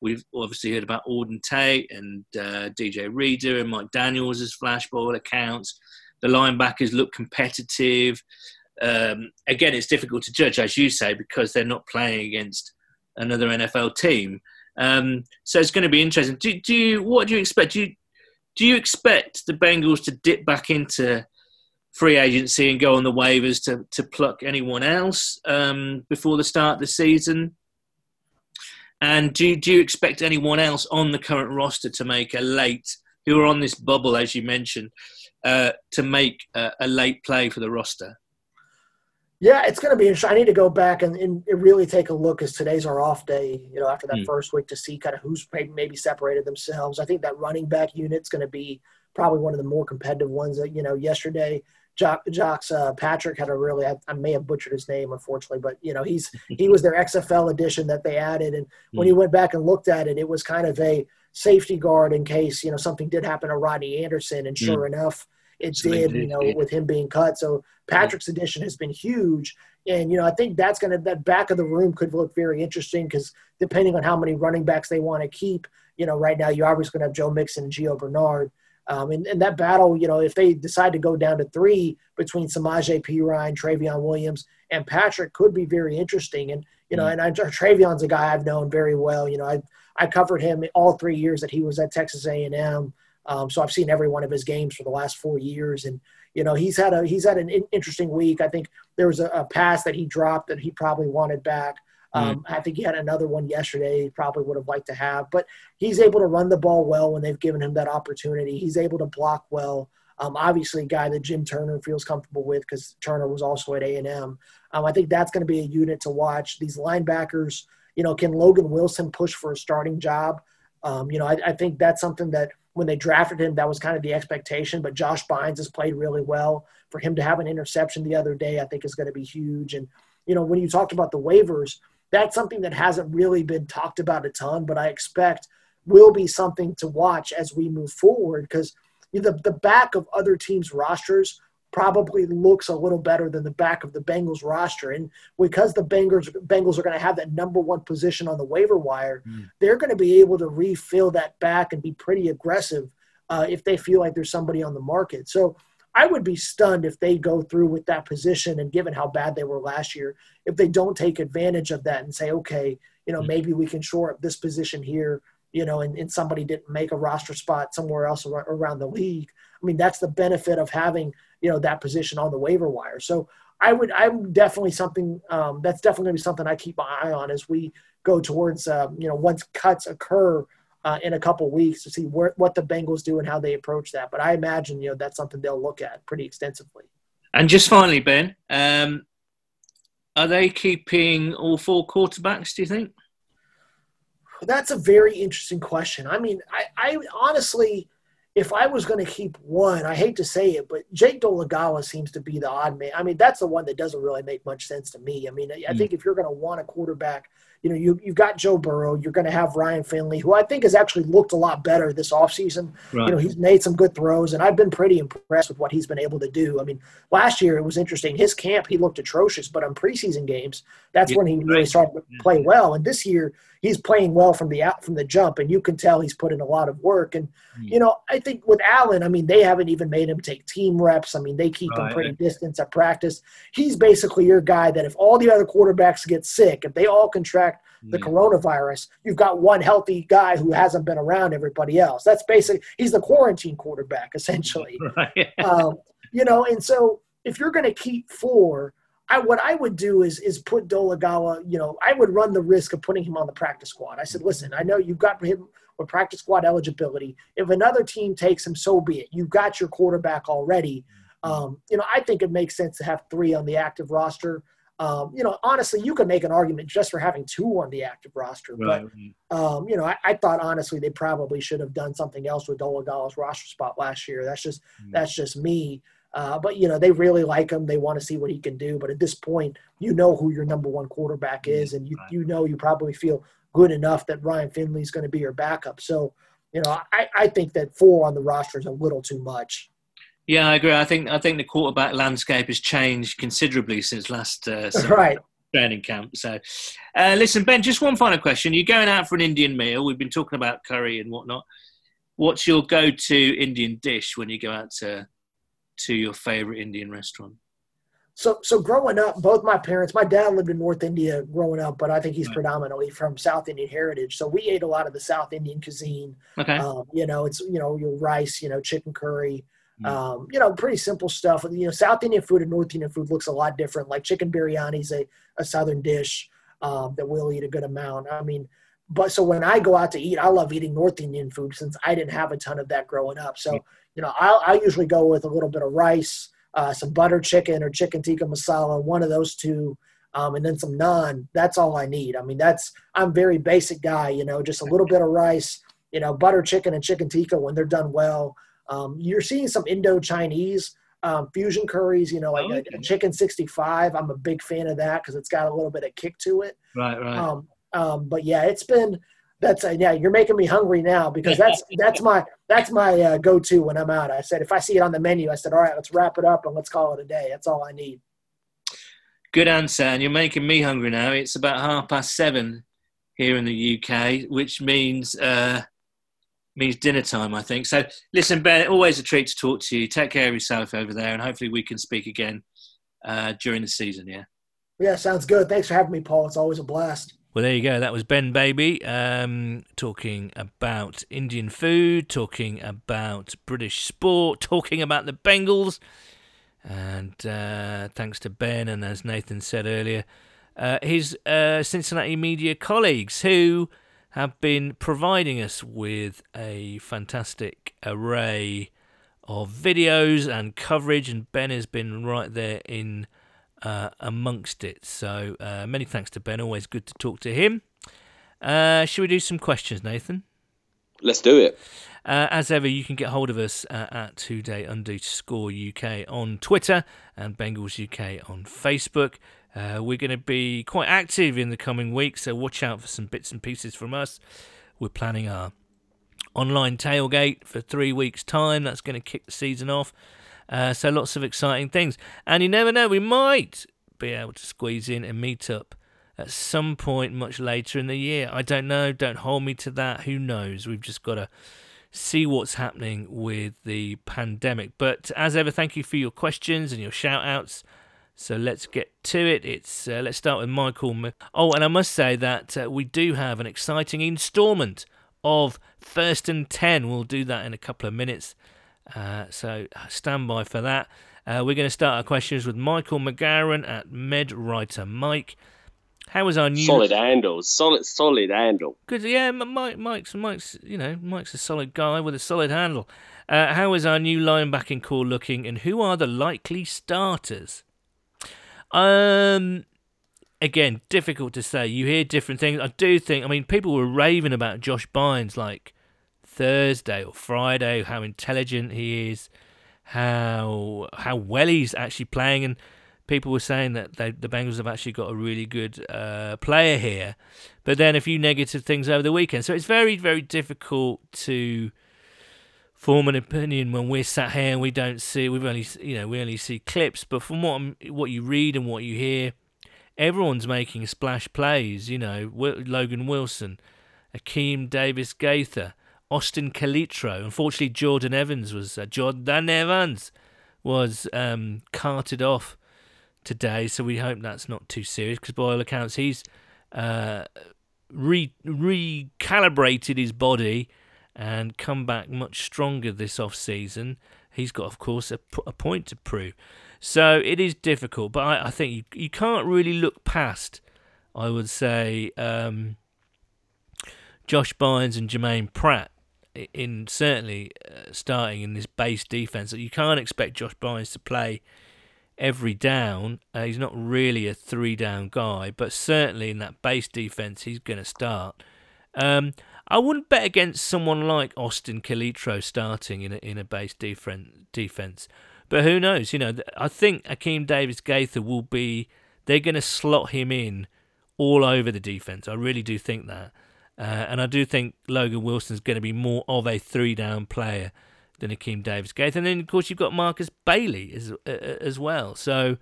We've obviously heard about Auden Tate and uh, DJ Reader and Mike Daniels as flashball accounts. The linebackers look competitive. Um, again, it's difficult to judge, as you say, because they're not playing against another NFL team. Um, so it's going to be interesting. Do, do you what do you expect? Do you do you expect the Bengals to dip back into free agency and go on the waivers to to pluck anyone else um, before the start of the season? And do do you expect anyone else on the current roster to make a late, who are on this bubble as you mentioned, uh, to make a, a late play for the roster? Yeah, it's going to be interesting. I need to go back and, and really take a look because today's our off day, you know, after that Hmm. first week to see kind of who's maybe, maybe separated themselves. I think that running back unit's going to be probably one of the more competitive ones. That, you know, yesterday, Jock, Jocks uh, Patrick had a really, I, I may have butchered his name, unfortunately, but, you know, he's he was their XFL edition that they added. And when you went back and looked at it, it was kind of a safety guard in case, you know, something did happen to Rodney Anderson. And sure enough, it So did, did, you know, yeah. with him being cut. So Patrick's addition has been huge. And, you know, I think that's going to, that back of the room could look very interesting because depending on how many running backs they want to keep, you know, right now you're obviously going to have Joe Mixon and Gio Bernard. Um, and, and that battle, you know, if they decide to go down to three between Samaje P. Ryan, Trayveon Williams, and Patrick could be very interesting. And, you know, and I, Trayveon's a guy I've known very well. You know, I, I covered him all three years that he was at Texas A&M. Um, so I've seen every one of his games for the last four years, and you know he's had a he's had an in- interesting week. I think there was a, a pass that he dropped that he probably wanted back. Um, I think he had another one yesterday. He probably would have liked to have, but he's able to run the ball well when they've given him that opportunity. He's able to block well. Um, obviously, a guy that Jim Turner feels comfortable with because Turner was also at A and M. Um, I think that's going to be a unit to watch. These linebackers, you know, can Logan Wilson push for a starting job? Um, you know, I, I think that's something that when they drafted him, that was kind of the expectation. But Josh Bynes has played really well. For him to have an interception the other day, I think is going to be huge. And you know, when you talked about the waivers, that's something that hasn't really been talked about a ton, but I expect will be something to watch as we move forward because the the back of other teams' rosters probably looks a little better than the back of the Bengals roster. And because the Bengals Bengals are going to have that number one position on the waiver wire, Mm. they're going to be able to refill that back and be pretty aggressive uh, if they feel like there's somebody on the market. So I would be stunned if they go through with that position and given how bad they were last year, if they don't take advantage of that and say, okay, you know, maybe we can shore up this position here, you know, and, and somebody didn't make a roster spot somewhere else around the league. I mean, that's the benefit of having, you know, that position on the waiver wire. So I would, I'm definitely something um, that's definitely going to be something I keep my eye on as we go towards, um, you know, once cuts occur uh, in a couple weeks to see where, what the Bengals do and how they approach that. But I imagine, you know, that's something they'll look at pretty extensively. And just finally, Ben, um, are they keeping all four quarterbacks? Do you think? That's a very interesting question. I mean, I, I honestly, if I was going to keep one, I hate to say it, but Jake Dolegala seems to be the odd man. I mean, that's the one that doesn't really make much sense to me. I mean, I, mm. think if you're going to want a quarterback, you know, you, you've got Joe Burrow, you're going to have Ryan Finley, who I think has actually looked a lot better this offseason. Right. You know, he's made some good throws, and I've been pretty impressed with what he's been able to do. I mean, last year it was interesting. His camp, he looked atrocious, but on preseason games, that's yeah. when he really started to play well. And this year, he's playing well from the out from the jump, and you can tell he's put in a lot of work. And mm. you know, I think with Allen, I mean, they haven't even made him take team reps. I mean, they keep right. him pretty distant at practice. He's basically your guy that if all the other quarterbacks get sick, if they all contract the yeah. coronavirus, you've got one healthy guy who hasn't been around everybody else. That's basically he's the quarantine quarterback essentially. Right. um, you know, and so if you're going to keep four I, what I would do is is put Dolegala, you know, I would run the risk of putting him on the practice squad. I said, listen, I know you've got him with practice squad eligibility. If another team takes him, so be it. You've got your quarterback already. Um, you know, I think it makes sense to have three on the active roster. Um, you know, honestly, you could make an argument just for having two on the active roster. Right. But, um, you know, I, I, thought honestly they probably should have done something else with Dolegala's roster spot last year. That's just mm. that's just me. Uh, but you know they really like him. They want to see what he can do. But at this point, you know who your number one quarterback is, and you you know you probably feel good enough that Ryan Finley is going to be your backup. So, you know, I, I think that four on the roster is a little too much. Yeah, I agree. I think I think the quarterback landscape has changed considerably since last uh, right training camp. So, uh, listen, Ben, just one final question. You're going out for an Indian meal. We've been talking about curry and whatnot. What's your go-to Indian dish when you go out to to your favorite Indian restaurant? So, so growing up, both my parents, my dad lived in North India growing up, but I think he's right. predominantly from South Indian heritage. So we ate a lot of the South Indian cuisine. Okay. Um, you know, it's you know your rice, you know, chicken curry, mm. um, you know, pretty simple stuff. You know, South Indian food and North Indian food looks a lot different. Like chicken biryani is a, a Southern dish um, that we'll eat a good amount. I mean, but so when I go out to eat, I love eating North Indian food since I didn't have a ton of that growing up. So you know, I'll, I usually go with a little bit of rice, uh, some butter chicken or chicken tikka masala, one of those two, um, and then some naan. That's all I need. I mean, that's I'm very basic guy. You know, just a little bit of rice, you know, butter chicken and chicken tikka when they're done well. Um, you're seeing some Indo Chinese um, fusion curries. You know, like oh, okay. a, a, chicken 65. I'm a big fan of that because it's got a little bit of kick to it. Right, right. Um, um, but yeah, it's been that's uh, yeah you're making me hungry now because that's that's my that's my uh, go-to when i'm out. I said if i see it on the menu i said all right let's wrap it up and let's call it a day. That's all i need. Good answer and you're making me hungry now. It's about half past seven here in the uk which means uh means dinner time i think. So listen ben always a treat to talk to you. Take care of yourself over there and hopefully we can speak again uh during the season yeah? Yeah sounds good. Thanks for having me paul. It's always a blast well, there you go. That was Ben Baby um, talking about Indian food, talking about British sport, talking about the Bengals. And uh, thanks to Ben, and as Nathan said earlier, uh, his uh, Cincinnati media colleagues who have been providing us with a fantastic array of videos and coverage. And Ben has been right there in uh, amongst it. So uh, many thanks to Ben. Always good to talk to him. Uh, should we do some questions, Nathan? Let's do it. Uh, as ever, you can get hold of us uh, at Two Day Underscore UK on Twitter and Bengals UK on Facebook. Uh, we're going to be quite active in the coming weeks, so watch out for some bits and pieces from us. We're planning our online tailgate for three weeks' time. That's going to kick the season off. Uh, so lots of exciting things. And you never know, we might be able to squeeze in a meetup at some point much later in the year. I don't know. Don't hold me to that. Who knows? We've just got to see what's happening with the pandemic. But as ever, thank you for your questions and your shout outs. So let's get to it. It's uh, let's start with Michael. Oh, and I must say that uh, we do have an exciting instalment of First and Ten. We'll do that in a couple of minutes. Uh, so stand by for that. Uh, we're going to start our questions with Michael McGarren at Med Writer Mike. How was our new solid handle? Solid, solid handle. Good, yeah. Mike, Mike's, Mike's, you know, Mike's a solid guy with a solid handle. Uh, how is our new linebacking corps looking, and who are the likely starters? Um, again, difficult to say. You hear different things. I do think. I mean, people were raving about Josh Bynes like Thursday or Friday, how intelligent he is, how how well he's actually playing, and people were saying that they, the Bengals have actually got a really good uh, player here. But then a few negative things over the weekend, so it's very very difficult to form an opinion when we're sat here and we don't see we've only you know we only see clips. But from what what you read and what you hear, everyone's making splash plays. You know, Logan Wilson, Akeem Davis Gaither. Austin Calitro. Unfortunately, Jordan Evans was uh, Jordan Evans was um, carted off today, so we hope that's not too serious because by all accounts he's uh, re recalibrated his body and come back much stronger this off season. He's got, of course, a, a point to prove. So it is difficult, but I, I think you, you can't really look past, I would say, um, Josh Bynes and Jermaine Pratt in certainly uh, starting in this base defense. that You can't expect Josh Bynes to play every down. Uh, he's not really a three down guy, but certainly in that base defense, he's going to start. Um, I wouldn't bet against someone like Austin Calitro starting in a, in a base defense. But who knows? You know, I think Akeem Davis Gaither will be. They're going to slot him in all over the defense. I really do think that. Uh, and I do think Logan Wilson's going to be more of a three down player than Akeem Davis Gaither. And then, of course, you've got Markus Bailey as, uh, as well. So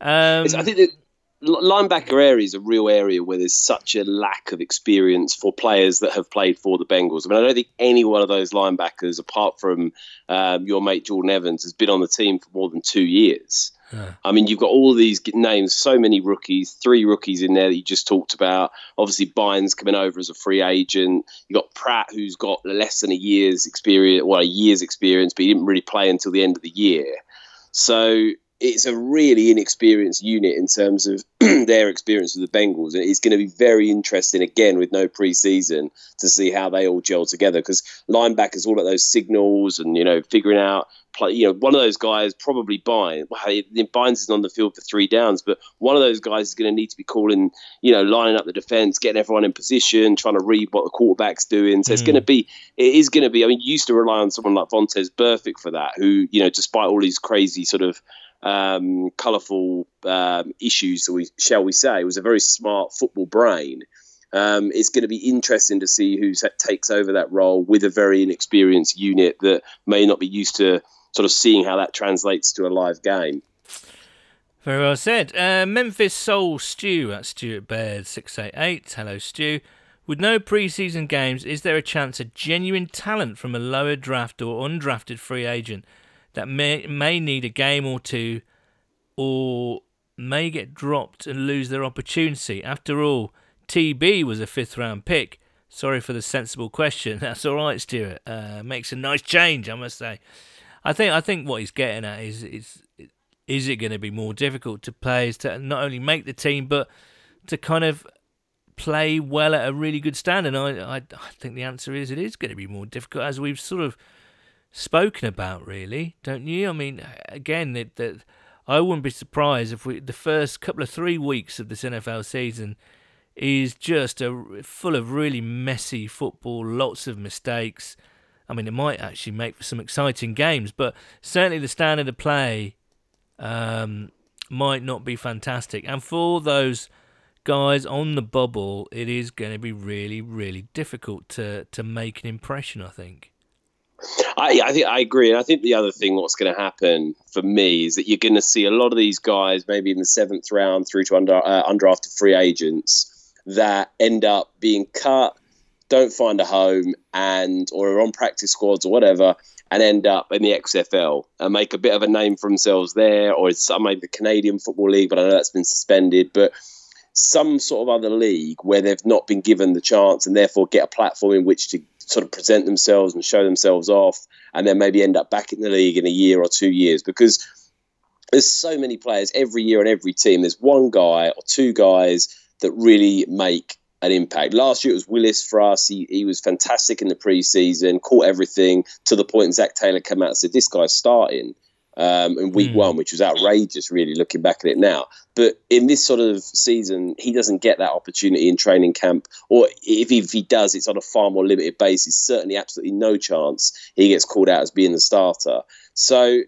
um, I think that linebacker area is a real area where there's such a lack of experience for players that have played for the Bengals. I mean, I don't think any one of those linebackers, apart from um, your mate Jordan Evans, has been on the team for more than two years. Yeah. I mean, you've got all these names, so many rookies, three rookies in there that you just talked about. Obviously, Bynes coming over as a free agent. You've got Pratt, who's got less than a year's experience, well, a year's experience, but he didn't really play until the end of the year. So it's a really inexperienced unit in terms of their experience with the Bengals. And it's going to be very interesting, again, with no preseason, to see how they all gel together because linebackers, all of those signals and, you know, figuring out play. You know, one of those guys probably Bynes. Well, Bynes is on the field for three downs, but one of those guys is going to need to be calling. You know, lining up the defense, getting everyone in position, trying to read what the quarterback's doing. So mm. it's going to be. It is going to be. I mean, you used to rely on someone like Vontaze Burfict for that, who you know, despite all these crazy sort of um, colourful um, issues, we shall we say, was a very smart football brain. Um, it's going to be interesting to see who takes over that role with a very inexperienced unit that may not be used to sort of seeing how that translates to a live game. Very well said. Uh, Memphis Soul Stew at Stuart Baird 688. Hello, Stew. With no preseason games, is there a chance a genuine talent from a lower draft or undrafted free agent that may, may need a game or two or may get dropped and lose their opportunity? After all, TB was a fifth round pick. Sorry for the sensible question. That's all right, Stuart. Uh, makes a nice change, I must say. I think I think what he's getting at is is is it going to be more difficult to players to not only make the team but to kind of play well at a really good standard? I, I, I think the answer is it is going to be more difficult as we've sort of spoken about, really, don't you? I mean, again, that that I wouldn't be surprised if we the first couple of three weeks of this NFL season is just a full of really messy football, lots of mistakes I mean, it might actually make for some exciting games, but certainly the standard of play um, might not be fantastic. And for those guys on the bubble, it is going to be really, really difficult to to make an impression. I think. I, I think I agree, and I think the other thing what's going to happen for me is that you're going to see a lot of these guys, maybe in the seventh round through to under uh, undrafted free agents, that end up being cut don't find a home and or are on practice squads or whatever and end up in the XFL and make a bit of a name for themselves there, or it's some maybe the Canadian Football League, but I know that's been suspended. But some sort of other league where they've not been given the chance and therefore get a platform in which to sort of present themselves and show themselves off, and then maybe end up back in the league in a year or two years because there's so many players every year on every team. There's one guy or two guys that really make an impact. Last year it was Willis for us. He, he was fantastic in the preseason, caught everything to the point Zac Taylor came out and said, This guy's starting um, in week mm. one, which was outrageous, really, looking back at it now. But in this sort of season, he doesn't get that opportunity in training camp, or if, if he does, it's on a far more limited basis. Certainly, absolutely no chance he gets called out as being the starter. So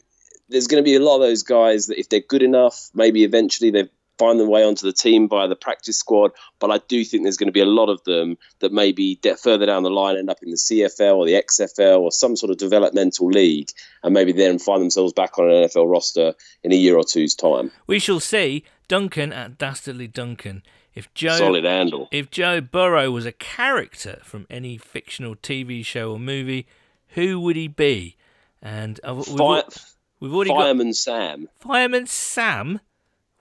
there's going to be a lot of those guys that, if they're good enough, maybe eventually they've find their way onto the team by the practice squad. But I do think there's going to be a lot of them that maybe further down the line end up in the CFL or the XFL or some sort of developmental league, and maybe then find themselves back on an NFL roster in a year or two's time. We shall see. Duncan at Dastardly Duncan. If Joe solid handle. If Joe Burrow was a character from any fictional TV show or movie, who would he be? And uh, we've, Fire, we've already Fireman got Sam. Fireman Sam.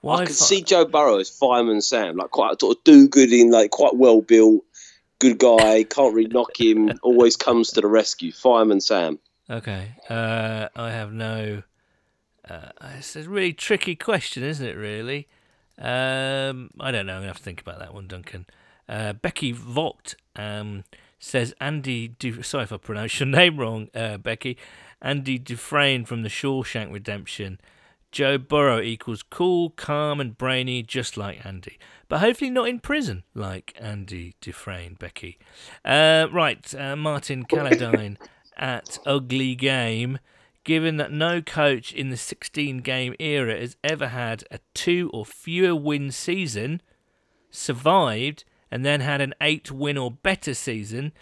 Why I could see Joe Burrow as Fireman Sam, like quite sort of do good in, like quite well built, good guy. Can't really knock him. Always comes to the rescue. Fireman Sam. Okay, uh, I have no. Uh, it's a really tricky question, isn't it? Really, um, I don't know. I'm gonna have to think about that one, Duncan. Uh, Becky Vogt um, says Andy. Du- Sorry if I pronounced your name wrong, uh, Becky. Andy Dufresne from the Shawshank Redemption. Joe Burrow equals cool, calm, and brainy, just like Andy. But hopefully not in prison, like Andy Dufresne, Becky. Uh, right, uh, Martin Calladine at Ugly Game. Given that no coach in the 16 game era has ever had a two or fewer win season, survived, and then had an eight win or better season,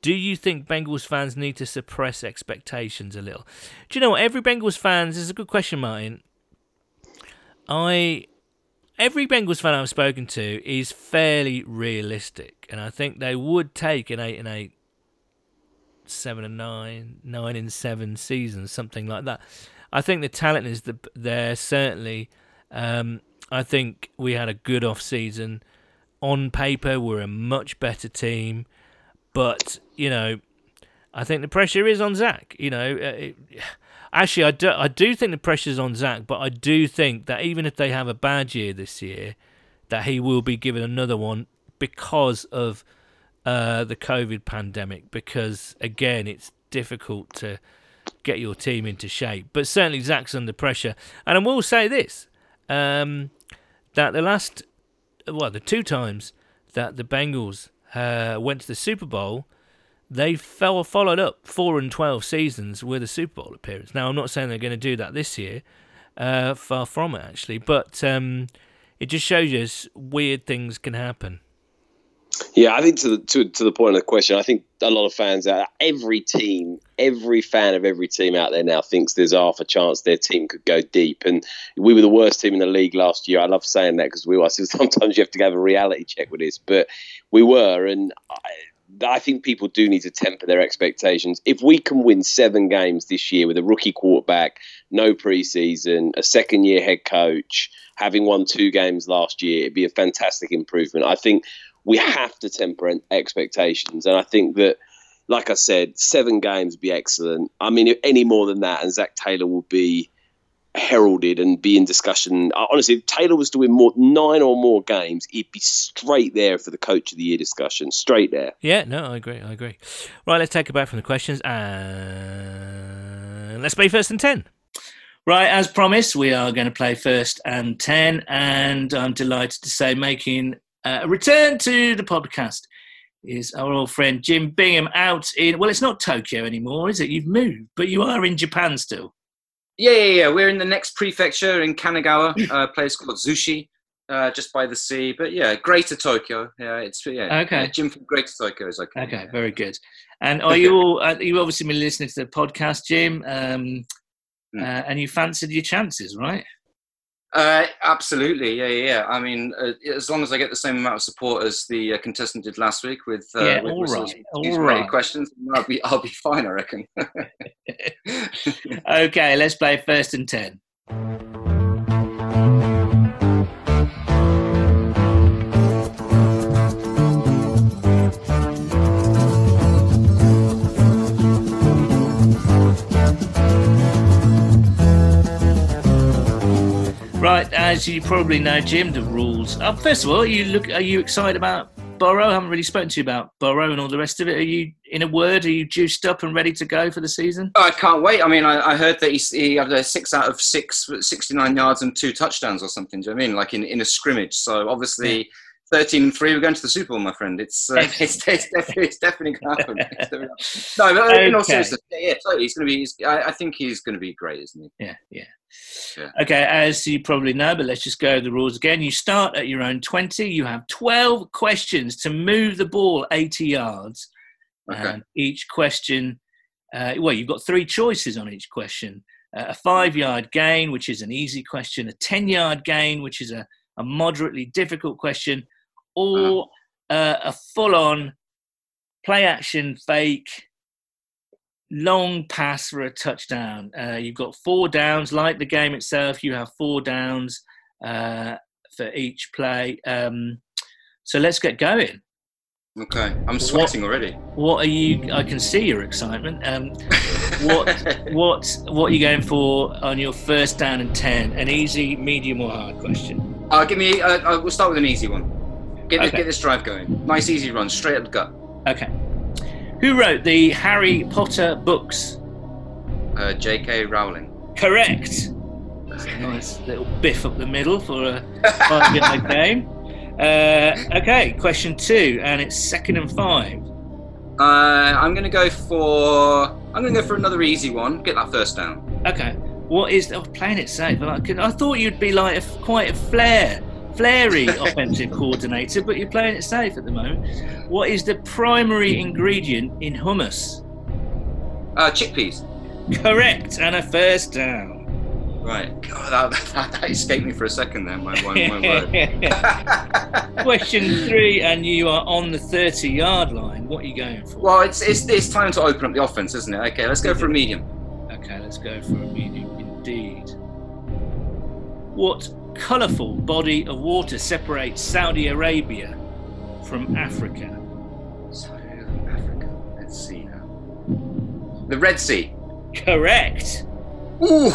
do you think Bengals fans need to suppress expectations a little? Do you know what? Every Bengals fans, this is a good question, Martin. I every Bengals fan I've spoken to is fairly realistic, and I think they would take an eight and eight, seven and nine, nine and seven seasons, something like that. I think the talent is the, there certainly. Um, I think we had a good off season. On paper, we're a much better team, but you know, I think the pressure is on Zac. You know, uh, it, Actually, I do, I do think the pressure's on Zac, but I do think that even if they have a bad year this year, that he will be given another one because of uh, the COVID pandemic. Because again, it's difficult to get your team into shape. But certainly, Zac's under pressure. And I will say this: um, that the last, well, the two times that the Bengals uh, went to the Super Bowl they fell followed up four and twelve seasons with a Super Bowl appearance. Now, I'm not saying they're going to do that this year, uh, far from it actually, but um, it just shows you weird things can happen. Yeah, I think to the to, to the point of the question, I think a lot of fans out every team, every fan of every team out there now thinks there's half a chance their team could go deep. And we were the worst team in the league last year. I love saying that because we were. Sometimes you have to have a reality check with this, but we were. And I, I think people do need to temper their expectations. If we can win seven games this year with a rookie quarterback, no preseason, a second year head coach, having won two games last year, it'd be a fantastic improvement. I think we have to temper expectations. And I think that, like I said, seven games would be excellent. I mean, any more than that, and Zac Taylor will be heralded and be in discussion. Uh, honestly, if Taylor was doing more nine or more games, he'd be straight there for the coach of the year discussion. Straight there. Yeah, no, I agree. I agree. Right, let's take it back from the questions and let's play first and ten. Right, as promised, we are going to play first and ten, and I'm delighted to say making a return to the podcast is our old friend Jim Bingham out in well, it's not Tokyo anymore, is it? You've moved, but you are in Japan still. Yeah, yeah, yeah. We're in the next prefecture in Kanagawa, a place called Zushi, uh, just by the sea. But yeah, Greater Tokyo. Yeah, it's yeah. Okay. Yeah, Jim from Greater Tokyo is okay. Okay, very good. And are you all? Uh, you obviously been listening to the podcast, Jim, um, mm. uh, and you fancied your chances, right? Uh, absolutely, yeah, yeah. yeah. I mean, uh, as long as I get the same amount of support as the uh, contestant did last week with, uh, Yeah, with all right, these all questions, I'll be, I'll be fine, I reckon. Okay, let's play first and ten. As you probably know, Jim, the rules. Uh, first of all, are you look. Are you excited about Burrow? I haven't really spoken to you about Burrow and all the rest of it. Are you, in a word, are you juiced up and ready to go for the season? I can't wait. I mean, I, I heard that he, he had a six out of six, 69 yards and two touchdowns or something. Do you know what I mean? Like in, in a scrimmage. So obviously, 13 and 3, we're going to the Super Bowl, my friend. It's, uh, it's, it's, definitely, it's definitely going to happen. No, but in all seriousness, yeah, yeah, totally. He's going to be, I, I think he's going to be great, isn't he? Yeah, yeah. Yeah. Okay, as you probably know, but let's just go over the rules again. You start at your own 20. You have 12 questions to move the ball 80 yards. Okay. And each question, uh, well, you've got three choices on each question uh, a five yard gain, which is an easy question, a 10 yard gain, which is a, a moderately difficult question, or uh, a full on play action fake long pass for a touchdown. Uh, you've got four downs, like the game itself. You have four downs uh, for each play. Um, so let's get going. Okay. I'm sweating already. What are you? I can see your excitement. Um, what what what are you going for on your first down and ten? An easy, medium, or hard question? Uh, give me, uh, uh, we'll start with an easy one. Get, this, Okay. get this drive going. Nice, easy run, straight up the gut. Okay. Who wrote the Harry Potter books? Uh, J.K. Rowling. Correct. That's a nice little biff up the middle for a five-yard game. Uh, okay, question two, and it's second and five. Uh, I'm going to go for, I'm going to go for another easy one. Get that first down. Okay, what is? The oh, playing it safe. I, could, I thought you'd be like a, quite a flair, flary offensive coordinator, but you're playing it safe at the moment. What is the primary ingredient in hummus? Uh, chickpeas. Correct, and a first down. Right. God, that, that, that escaped me for a second there, my, my, my word. Question three, and you are on the 30 yard line. What are you going for? well, it's, it's, it's time to open up the offense, isn't it? Okay, let's go for a medium. Okay, let's go for a medium indeed. What colourful body of water separates Saudi Arabia from Africa? Southern Africa. Let's see now. The Red Sea. Correct. Ooh.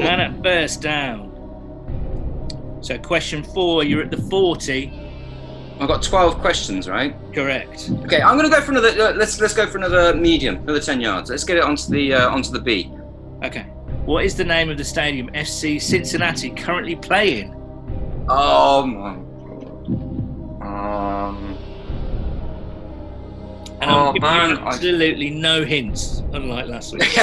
And at first down. So, question four, you're at the 40. I've got 12 questions, right? Correct. Okay, I'm going to go for another. Uh, let's let's go for another medium, another 10 yards. Let's get it onto the uh, onto the B. Okay. What is the name of the stadium FC Cincinnati currently play in? Oh my. God. Um. And Oh, I'm man, you I- absolutely no hints, unlike last week.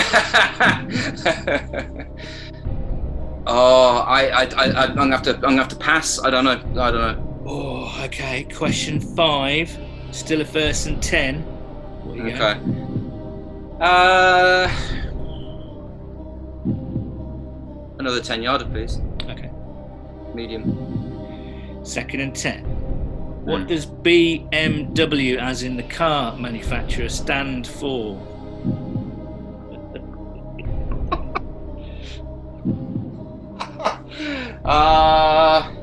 oh, I, I, I, I'm gonna have to, I'm gonna have to pass. I don't know. I don't know. Oh, okay. Question five. Still a first and ten. What are you Okay. going? Uh, another 10 yarder, please. Okay. Medium. Second and ten. What Hmm. does BMW, as in the car manufacturer, stand for? Uh,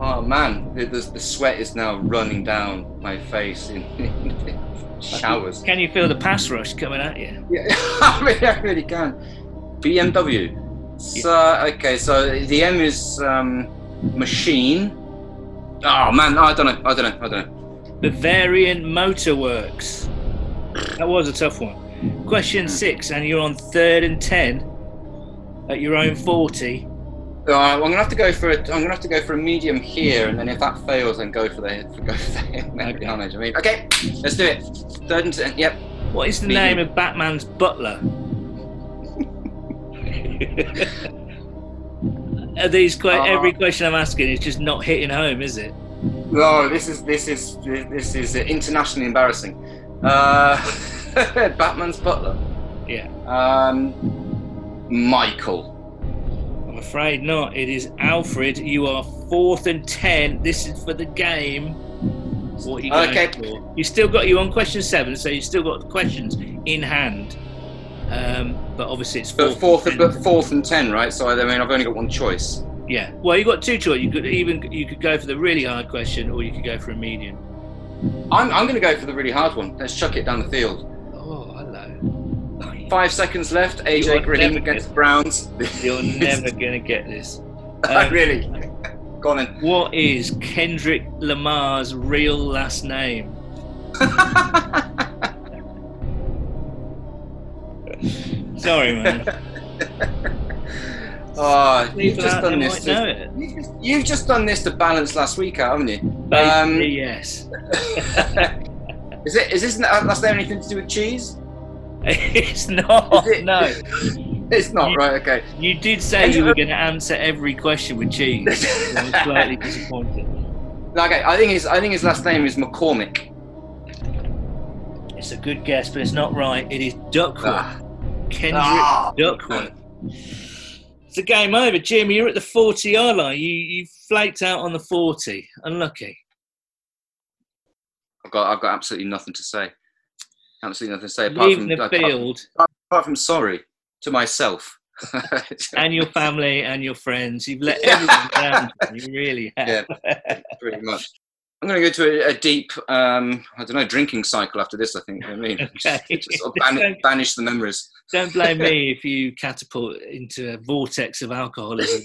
oh man, the, the, the sweat is now running down my face in, in showers. Can you feel the pass rush coming at you? Yeah, I really, I really can. BMW. So okay, so the M is um, machine. Oh man, I don't know. I don't know. I don't know. Bavarian Motor Works. That was a tough one. Question six, and you're on third and ten at your own forty. Uh, I'm gonna have to go for a, I'm gonna have to go for a medium here, and then if that fails, then go for the go for the. I mean, okay, let's do it. Third and ten. Yep. What is the Medium. name of Batman's butler? Are these que- Uh, every question I'm asking is just not hitting home, is it? No, this is this is this is internationally embarrassing. Uh, Batman's butler. Yeah. Um, Michael. Afraid not. It is Alfred. You are fourth and ten. This is for the game. What you going Okay. for? You still got you on question seven, so you still got the questions in hand. Um, but obviously it's But fourth. fourth, and but fourth and ten, right? So I mean, I've only got one choice. Yeah. Well, you got two choices. You could even you could go for the really hard question, or you could go for a medium. I'm, I'm going to go for the really hard one. Let's chuck it down the field. Oh. Five seconds left. AJ Green against the Browns. You're never gonna get this. Um, really? Go on then. What is Kendrick Lamar's real last name? Sorry, man. Oh, you've just done this. To, you've, just, you've just done this to balance last week out, haven't you? Basically, Um, yes. is it? Is this name anything to do with cheese? it's not. It- No, It's not, You- right? Okay. you did say you were going to answer every question with cheese. I was slightly disappointed. No, okay. I think his I think his last name is McCormick. It's a good guess, but it's not right. It is Duckworth. Ah. Kendrick Ah. Duckworth. It's a game over, Jim. You're at the 40 yard line. You you flaked out on the 40. Unlucky. I've got I've got absolutely nothing to say. Absolutely nothing to say apart Leaving from the apart, field apart from sorry to myself. and your family and your friends. You've let everyone down. You really have. Yeah, pretty much. I'm going to go to a, a deep, um, I don't know, drinking cycle after this. I think. I mean, Okay. just sort of ban- banish the memories. Don't blame me if you catapult into a vortex of alcoholism.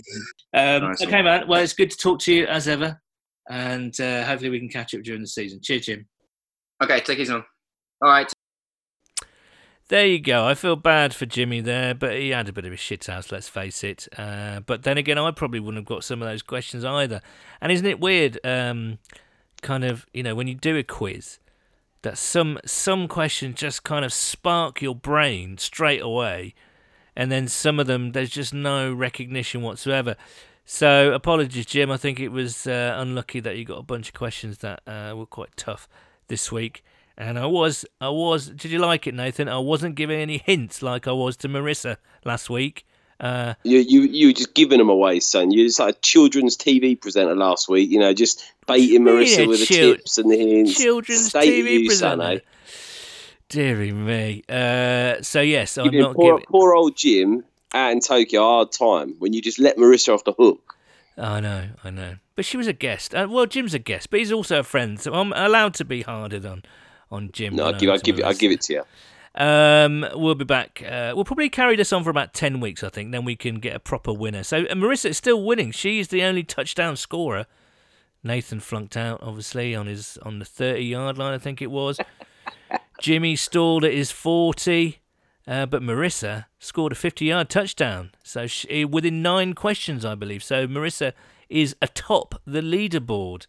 Um, Nice one. okay, man. Well, it's good to talk to you as ever. And uh, hopefully we can catch up during the season. Cheers, Jim. Okay, take it man. All right. There you go. I feel bad for Jimmy there, but he had a bit of a shit house, let's face it. Uh, but then again, I probably wouldn't have got some of those questions either. And isn't it weird, um, kind of, you know, when you do a quiz, that some some questions just kind of spark your brain straight away, and then some of them there's just no recognition whatsoever. So apologies, Jim. I think it was uh, unlucky that you got a bunch of questions that uh, were quite tough this week. And I was, I was. Did you like it, Nathan? I wasn't giving any hints like I was to Marissa last week. Uh, You you you were just giving them away, son. You're just like a children's TV presenter last week. You know, just baiting What do you Marissa with the tips and the hints. children's TV you, son, presenter. eh? Deary me. Uh, so yes, I'm not poor, giving. poor old Jim out in Tokyo a hard time when you just let Marissa off the hook. I know, I know. But she was a guest. Uh, well, Jim's a guest, but he's also a friend, so I'm allowed to be harder on on Jim. No, than I give I to give it I Marissa. give it to you. Um, we'll be back. Uh, we'll probably carry this on for about ten weeks, I think. Then we can get a proper winner. So uh, Marissa is still winning. She's the only touchdown scorer. Nathan flunked out, obviously, on his on the thirty-yard line. I think it was. Jimmy stalled at his forty, uh, but Marissa scored a fifty-yard touchdown. So she, within nine questions, I believe. So Marissa is atop the leaderboard.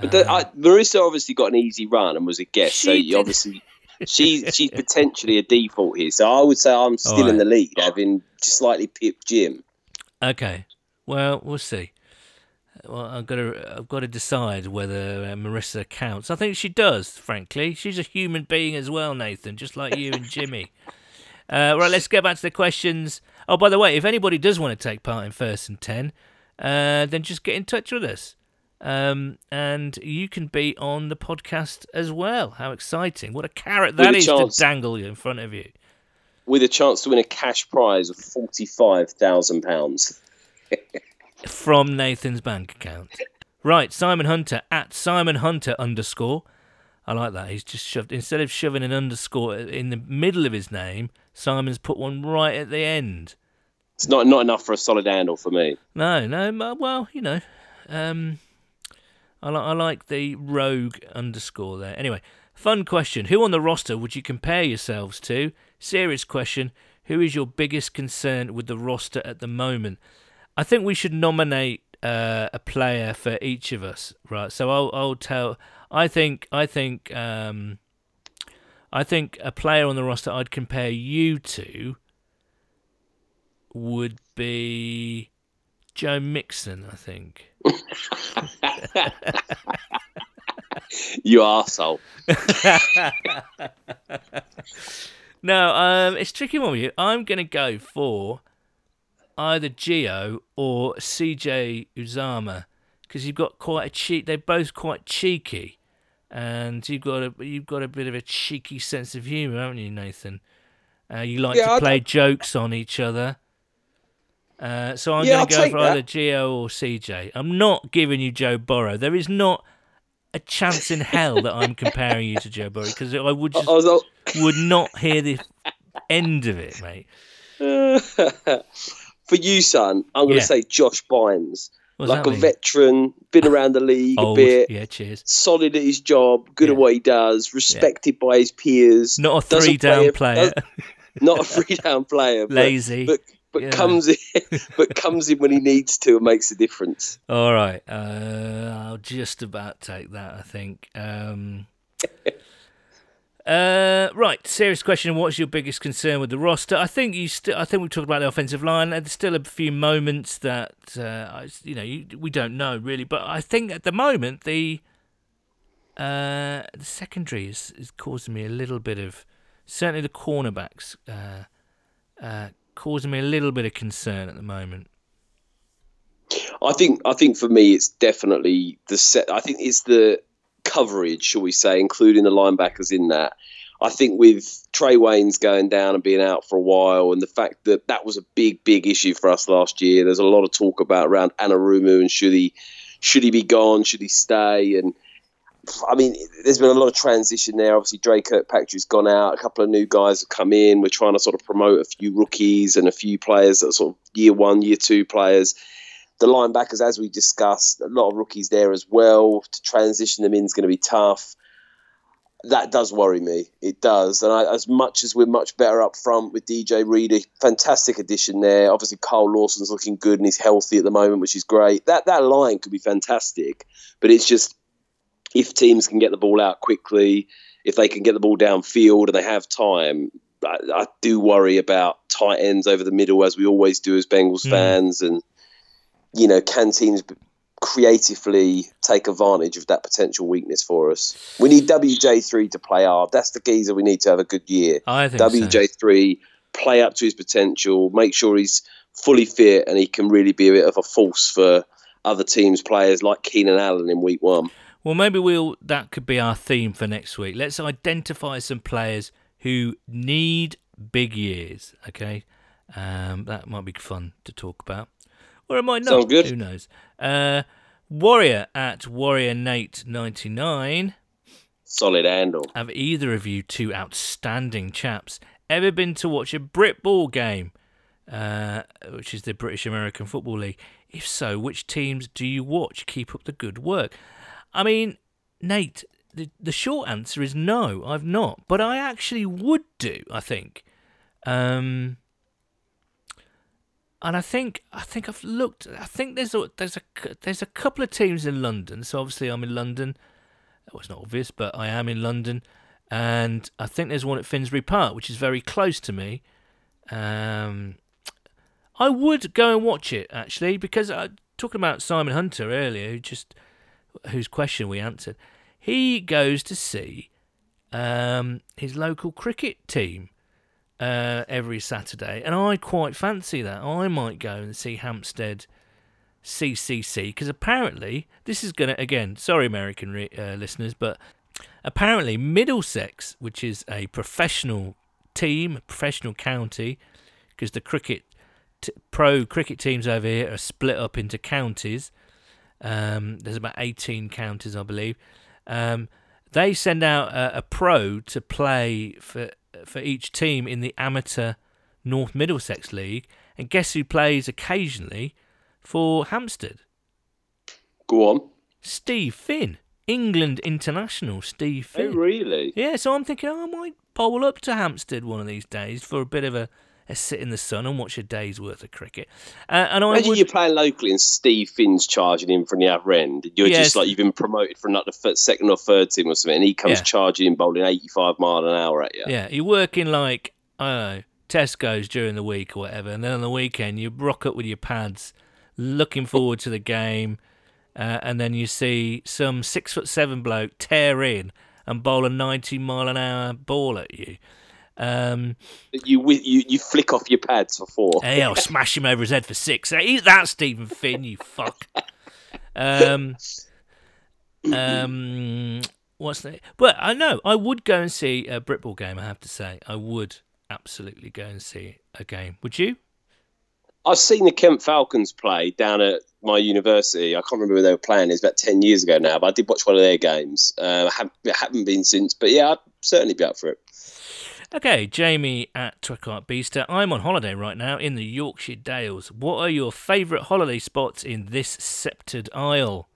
But I, Marissa obviously got an easy run and was a guest, so you did. obviously she's she's potentially a default here. So I would say I'm still in the lead, having just slightly pipped Jim. Okay. Well, we'll see. Well, I've got to, I've got to decide whether uh, Marissa counts. I think she does. Frankly, she's a human being as well, Nathan, just like you and Jimmy. Uh, right, let's get back to the questions. Oh, by the way, if anybody does want to take part in First and Ten, uh, then just get in touch with us, um, and you can be on the podcast as well. How exciting! What a carrot that is chance. to dangle in front of you. With a chance to win a cash prize of forty five thousand pounds. from Nathan's bank account. Right, Simon Hunter at Simon Hunter underscore. I like that. He's just shoved instead of shoving an underscore in the middle of his name, Simon's put one right at the end. It's not not enough for a solid handle for me. No, no. Well, you know, um, I like I like the rogue underscore there. Anyway, fun question: Who on the roster would you compare yourselves to? Serious question: Who is your biggest concern with the roster at the moment? I think we should nominate uh, a player for each of us, right? So I'll I'll tell. I think I think um, I think a player on the roster I'd compare you to would be Joe Mixon. I think. You arsehole. no, um, it's tricky one with you. I'm gonna go for either Gio or CJ Uzomah because you've got quite a cheek. They're both quite cheeky, and you've got a you've got a bit of a cheeky sense of humour, haven't you, Nathan? Uh, you like Yeah, to I'd- play jokes on each other. Uh, so I'm Yeah, going to go for that. either Gio or CJ. I'm not giving you Joe Burrow. There is not a chance in hell that I'm comparing you to Joe Burrow because I would I just would not hear the end of it, mate. for you, son, I'm going to Yeah. say Josh Bynes. What's like a mean? veteran, been around the league Old, a bit, yeah, cheers. solid at his job, good Yeah. at what he does, respected by his peers. Not a three down play a- player, not a three down player, lazy. but but Yeah. comes in, but comes in when he needs to and makes a difference. All right, uh, I'll just about take that. I think. Um, uh, right, serious question. What's your biggest concern with the roster? I think you. St- I think we talked about the offensive line. There's still a few moments that uh, I, you know you, we don't know really, but I think at the moment the uh, the secondary is, is causing me a little bit of certainly the cornerbacks uh, uh, causing me a little bit of concern at the moment. I think I think for me it's definitely the set. I think it's the coverage, shall we say, including the linebackers in that. I think with Trae Waynes going down and being out for a while, and the fact that that was a big, big issue for us last year. There's a lot of talk about around Anarumo and should he should he be gone, should he stay, and I mean, there's been a lot of transition there. Obviously, Dre Kirkpatrick's gone out. A couple of new guys have come in. We're trying to sort of promote a few rookies and a few players that are sort of year one, year two players. The linebackers, as we discussed, a lot of rookies there as well. To transition them in is going to be tough. That does worry me. It does. And I, as much as we're much better up front with DJ Reader, fantastic addition there. Obviously, Carl Lawson's looking good and he's healthy at the moment, which is great. That that line could be fantastic, but it's just if teams can get the ball out quickly, if they can get the ball downfield and they have time, I, I do worry about tight ends over the middle, as we always do as Bengals Mm. fans. And, you know, can teams creatively take advantage of that potential weakness for us? We need WJ3 to play hard. That's the geezer we need to have a good year. I think. WJ3 play up to his potential, make sure he's fully fit and he can really be a bit of a force for other teams' players like Keenan Allen in week one. Well, maybe we'll. That could be our theme for next week. Let's identify some players who need big years. Okay, um, that might be fun to talk about, or it might not. Sounds good. Who knows? Uh, Warrior at Warrior Nate ninety nine. Solid handle. Have either of you two outstanding chaps ever been to watch a Brit Ball game, uh, which is the British American Football League? If so, which teams do you watch? Keep up the good work. I mean, Nate, the, the short answer is no, I've not. But I actually would do, I think. Um, and I think I think I've looked. I think there's a there's a there's a couple of teams in London. So obviously I'm in London. That was not obvious, but I am in London, and I think there's one at Finsbury Park, which is very close to me. Um, I would go and watch it actually because uh, talking about Simon Hunter earlier, who just whose question we answered, he goes to see um, his local cricket team uh, every Saturday, and I quite fancy that. I might go and see Hampstead CCC because apparently this is gonna again. Sorry, American re- uh, listeners, but apparently Middlesex, which is a professional team, a professional county, because the cricket t- pro cricket teams over here are split up into counties. Um, there's about 18 counties, I believe. Um, they send out a, a pro to play for for each team in the amateur North Middlesex League, and guess who plays occasionally for Hampstead? Go on. Steve Finn, England international. Steve Oh, Finn. really? Yeah, so I'm thinking oh, I might bowl up to Hampstead one of these days for a bit of a, a sit in the sun and watch a day's worth of cricket. Uh, and I Imagine would, you're playing locally and Steve Finn's charging in from the other end. You're Yes. just like you've been promoted from like the fir- second or third team or something, and he comes Yeah. charging in bowling 85 mile an hour at you. Yeah, you're working like I don't know Tesco's during the week or whatever, and then on the weekend you rock up with your pads, looking forward to the game, uh, and then you see some six foot seven bloke tear in and bowl a 90 mile an hour ball at you. Um, You, you you flick off your pads for four. hey, I'll smash him over his head for six. Eat that, Stephen Finn, you fuck. Um, um, what's that? But I know I would go and see a Britball game. I have to say, I would absolutely go and see a game. Would you? I've seen the Kent Falcons play down at my university. I can't remember where they were playing. It's about ten years ago now, but I did watch one of their games. Uh, I haven't, haven't been since, but yeah, I'd certainly be up for it. Okay, Jamie at Twicart Beaster. I'm on holiday right now in the Yorkshire Dales. What are your favourite holiday spots in this sceptred isle?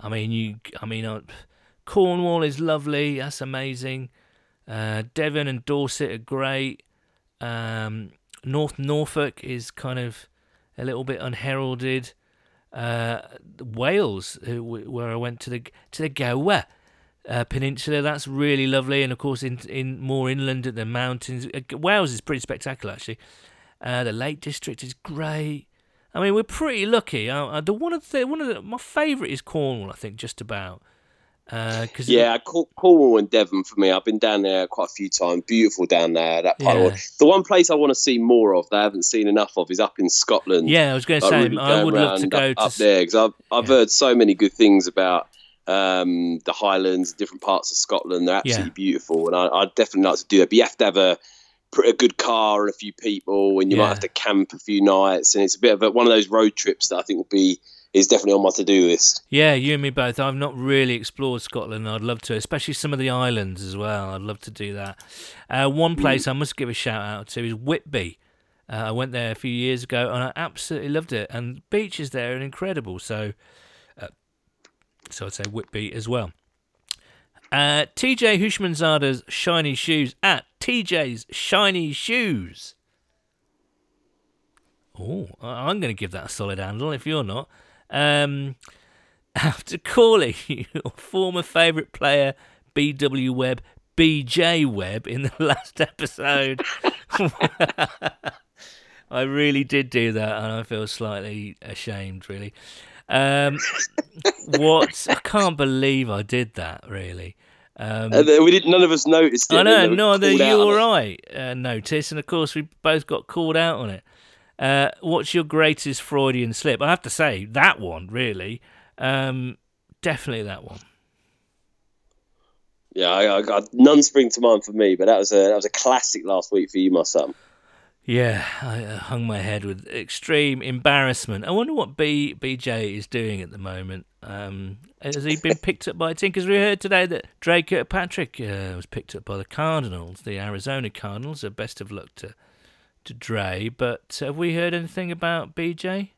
I mean, you. I mean, uh, Cornwall is lovely. That's amazing. Uh, Devon and Dorset are great. Um, North Norfolk is kind of a little bit unheralded. Uh, Wales, uh, where I went to the to the Gower uh, Peninsula, that's really lovely, and of course in in more inland at the mountains. Uh, Wales is pretty spectacular actually. Uh, the Lake District is great. I mean, we're pretty lucky. Uh, uh, the one of the one of the, my favourite is Cornwall. I think just about. Uh 'cause Yeah, Cor- Cornwall and Devon for me. I've been down there quite a few times. Beautiful down there. That part the Yeah. The one place I want to see more of that I haven't seen enough of is up in Scotland. yeah, I was going to say really I would love to go up, to up there because I've I've Yeah. heard so many good things about um, the Highlands, different parts of Scotland. They're absolutely Yeah. beautiful, and I, I'd definitely like to do that. But you have to have a a good car and a few people, and you Yeah. might have to camp a few nights, and it's a bit of a, one of those road trips that I think will be is definitely on my to do list. Yeah, you and me both. I've not really explored Scotland. I'd love to, especially some of the islands as well. I'd love to do that. Uh, one place I must give a shout out to is Whitby. Uh, I went there a few years ago and I absolutely loved it. And beaches there are incredible. So, so I'd say Whitby as well. Uh, TJ Hushmanzada's shiny shoes at TJ's shiny shoes. Oh, I'm going to give that a solid handle if you're not. Um, after calling your former favourite player BW Webb BJ Webb in the last episode, I really did do that, and I feel slightly ashamed. Really, um, what I can't believe I did that. Really. Um, And we didn't. None of us noticed it. I know, no, that called out you or. I uh, noticed, and of course we both got called out on it. Uh, what's your greatest Freudian slip? I have to say that one, really, um, definitely that one. Yeah, I, I got none spring to mind for me, but that was a that was a classic last week for you, my son. Yeah, I uh, hung my head with extreme embarrassment. I wonder what B BJ is doing at the moment. Um, has he been picked up by a team? Because we heard today that Dre Kirkpatrick uh, was picked up by the Cardinals, the Arizona Cardinals. So best of luck to to Dre. But have we heard anything about BJ?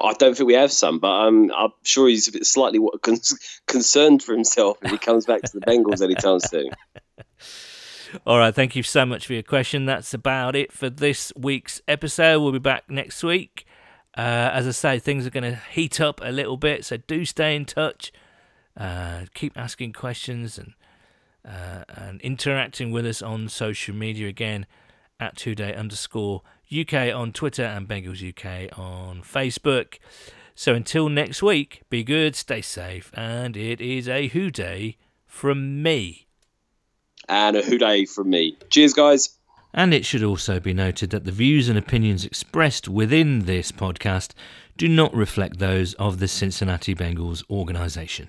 I don't think we have some, but um, I'm sure he's a bit slightly con- concerned for himself if he comes back to the Bengals anytime soon. All right, thank you so much for your question. That's about it for this week's episode. We'll be back next week. Uh, as I say, things are going to heat up a little bit, so do stay in touch. Uh, keep asking questions and uh, and interacting with us on social media again at today underscore UK on Twitter and Bengals UK on Facebook. So until next week, be good, stay safe, and it is a Who Dey from me. And a Who Dey from me. Cheers, guys. And it should also be noted that the views and opinions expressed within this podcast do not reflect those of the Cincinnati Bengals organisation.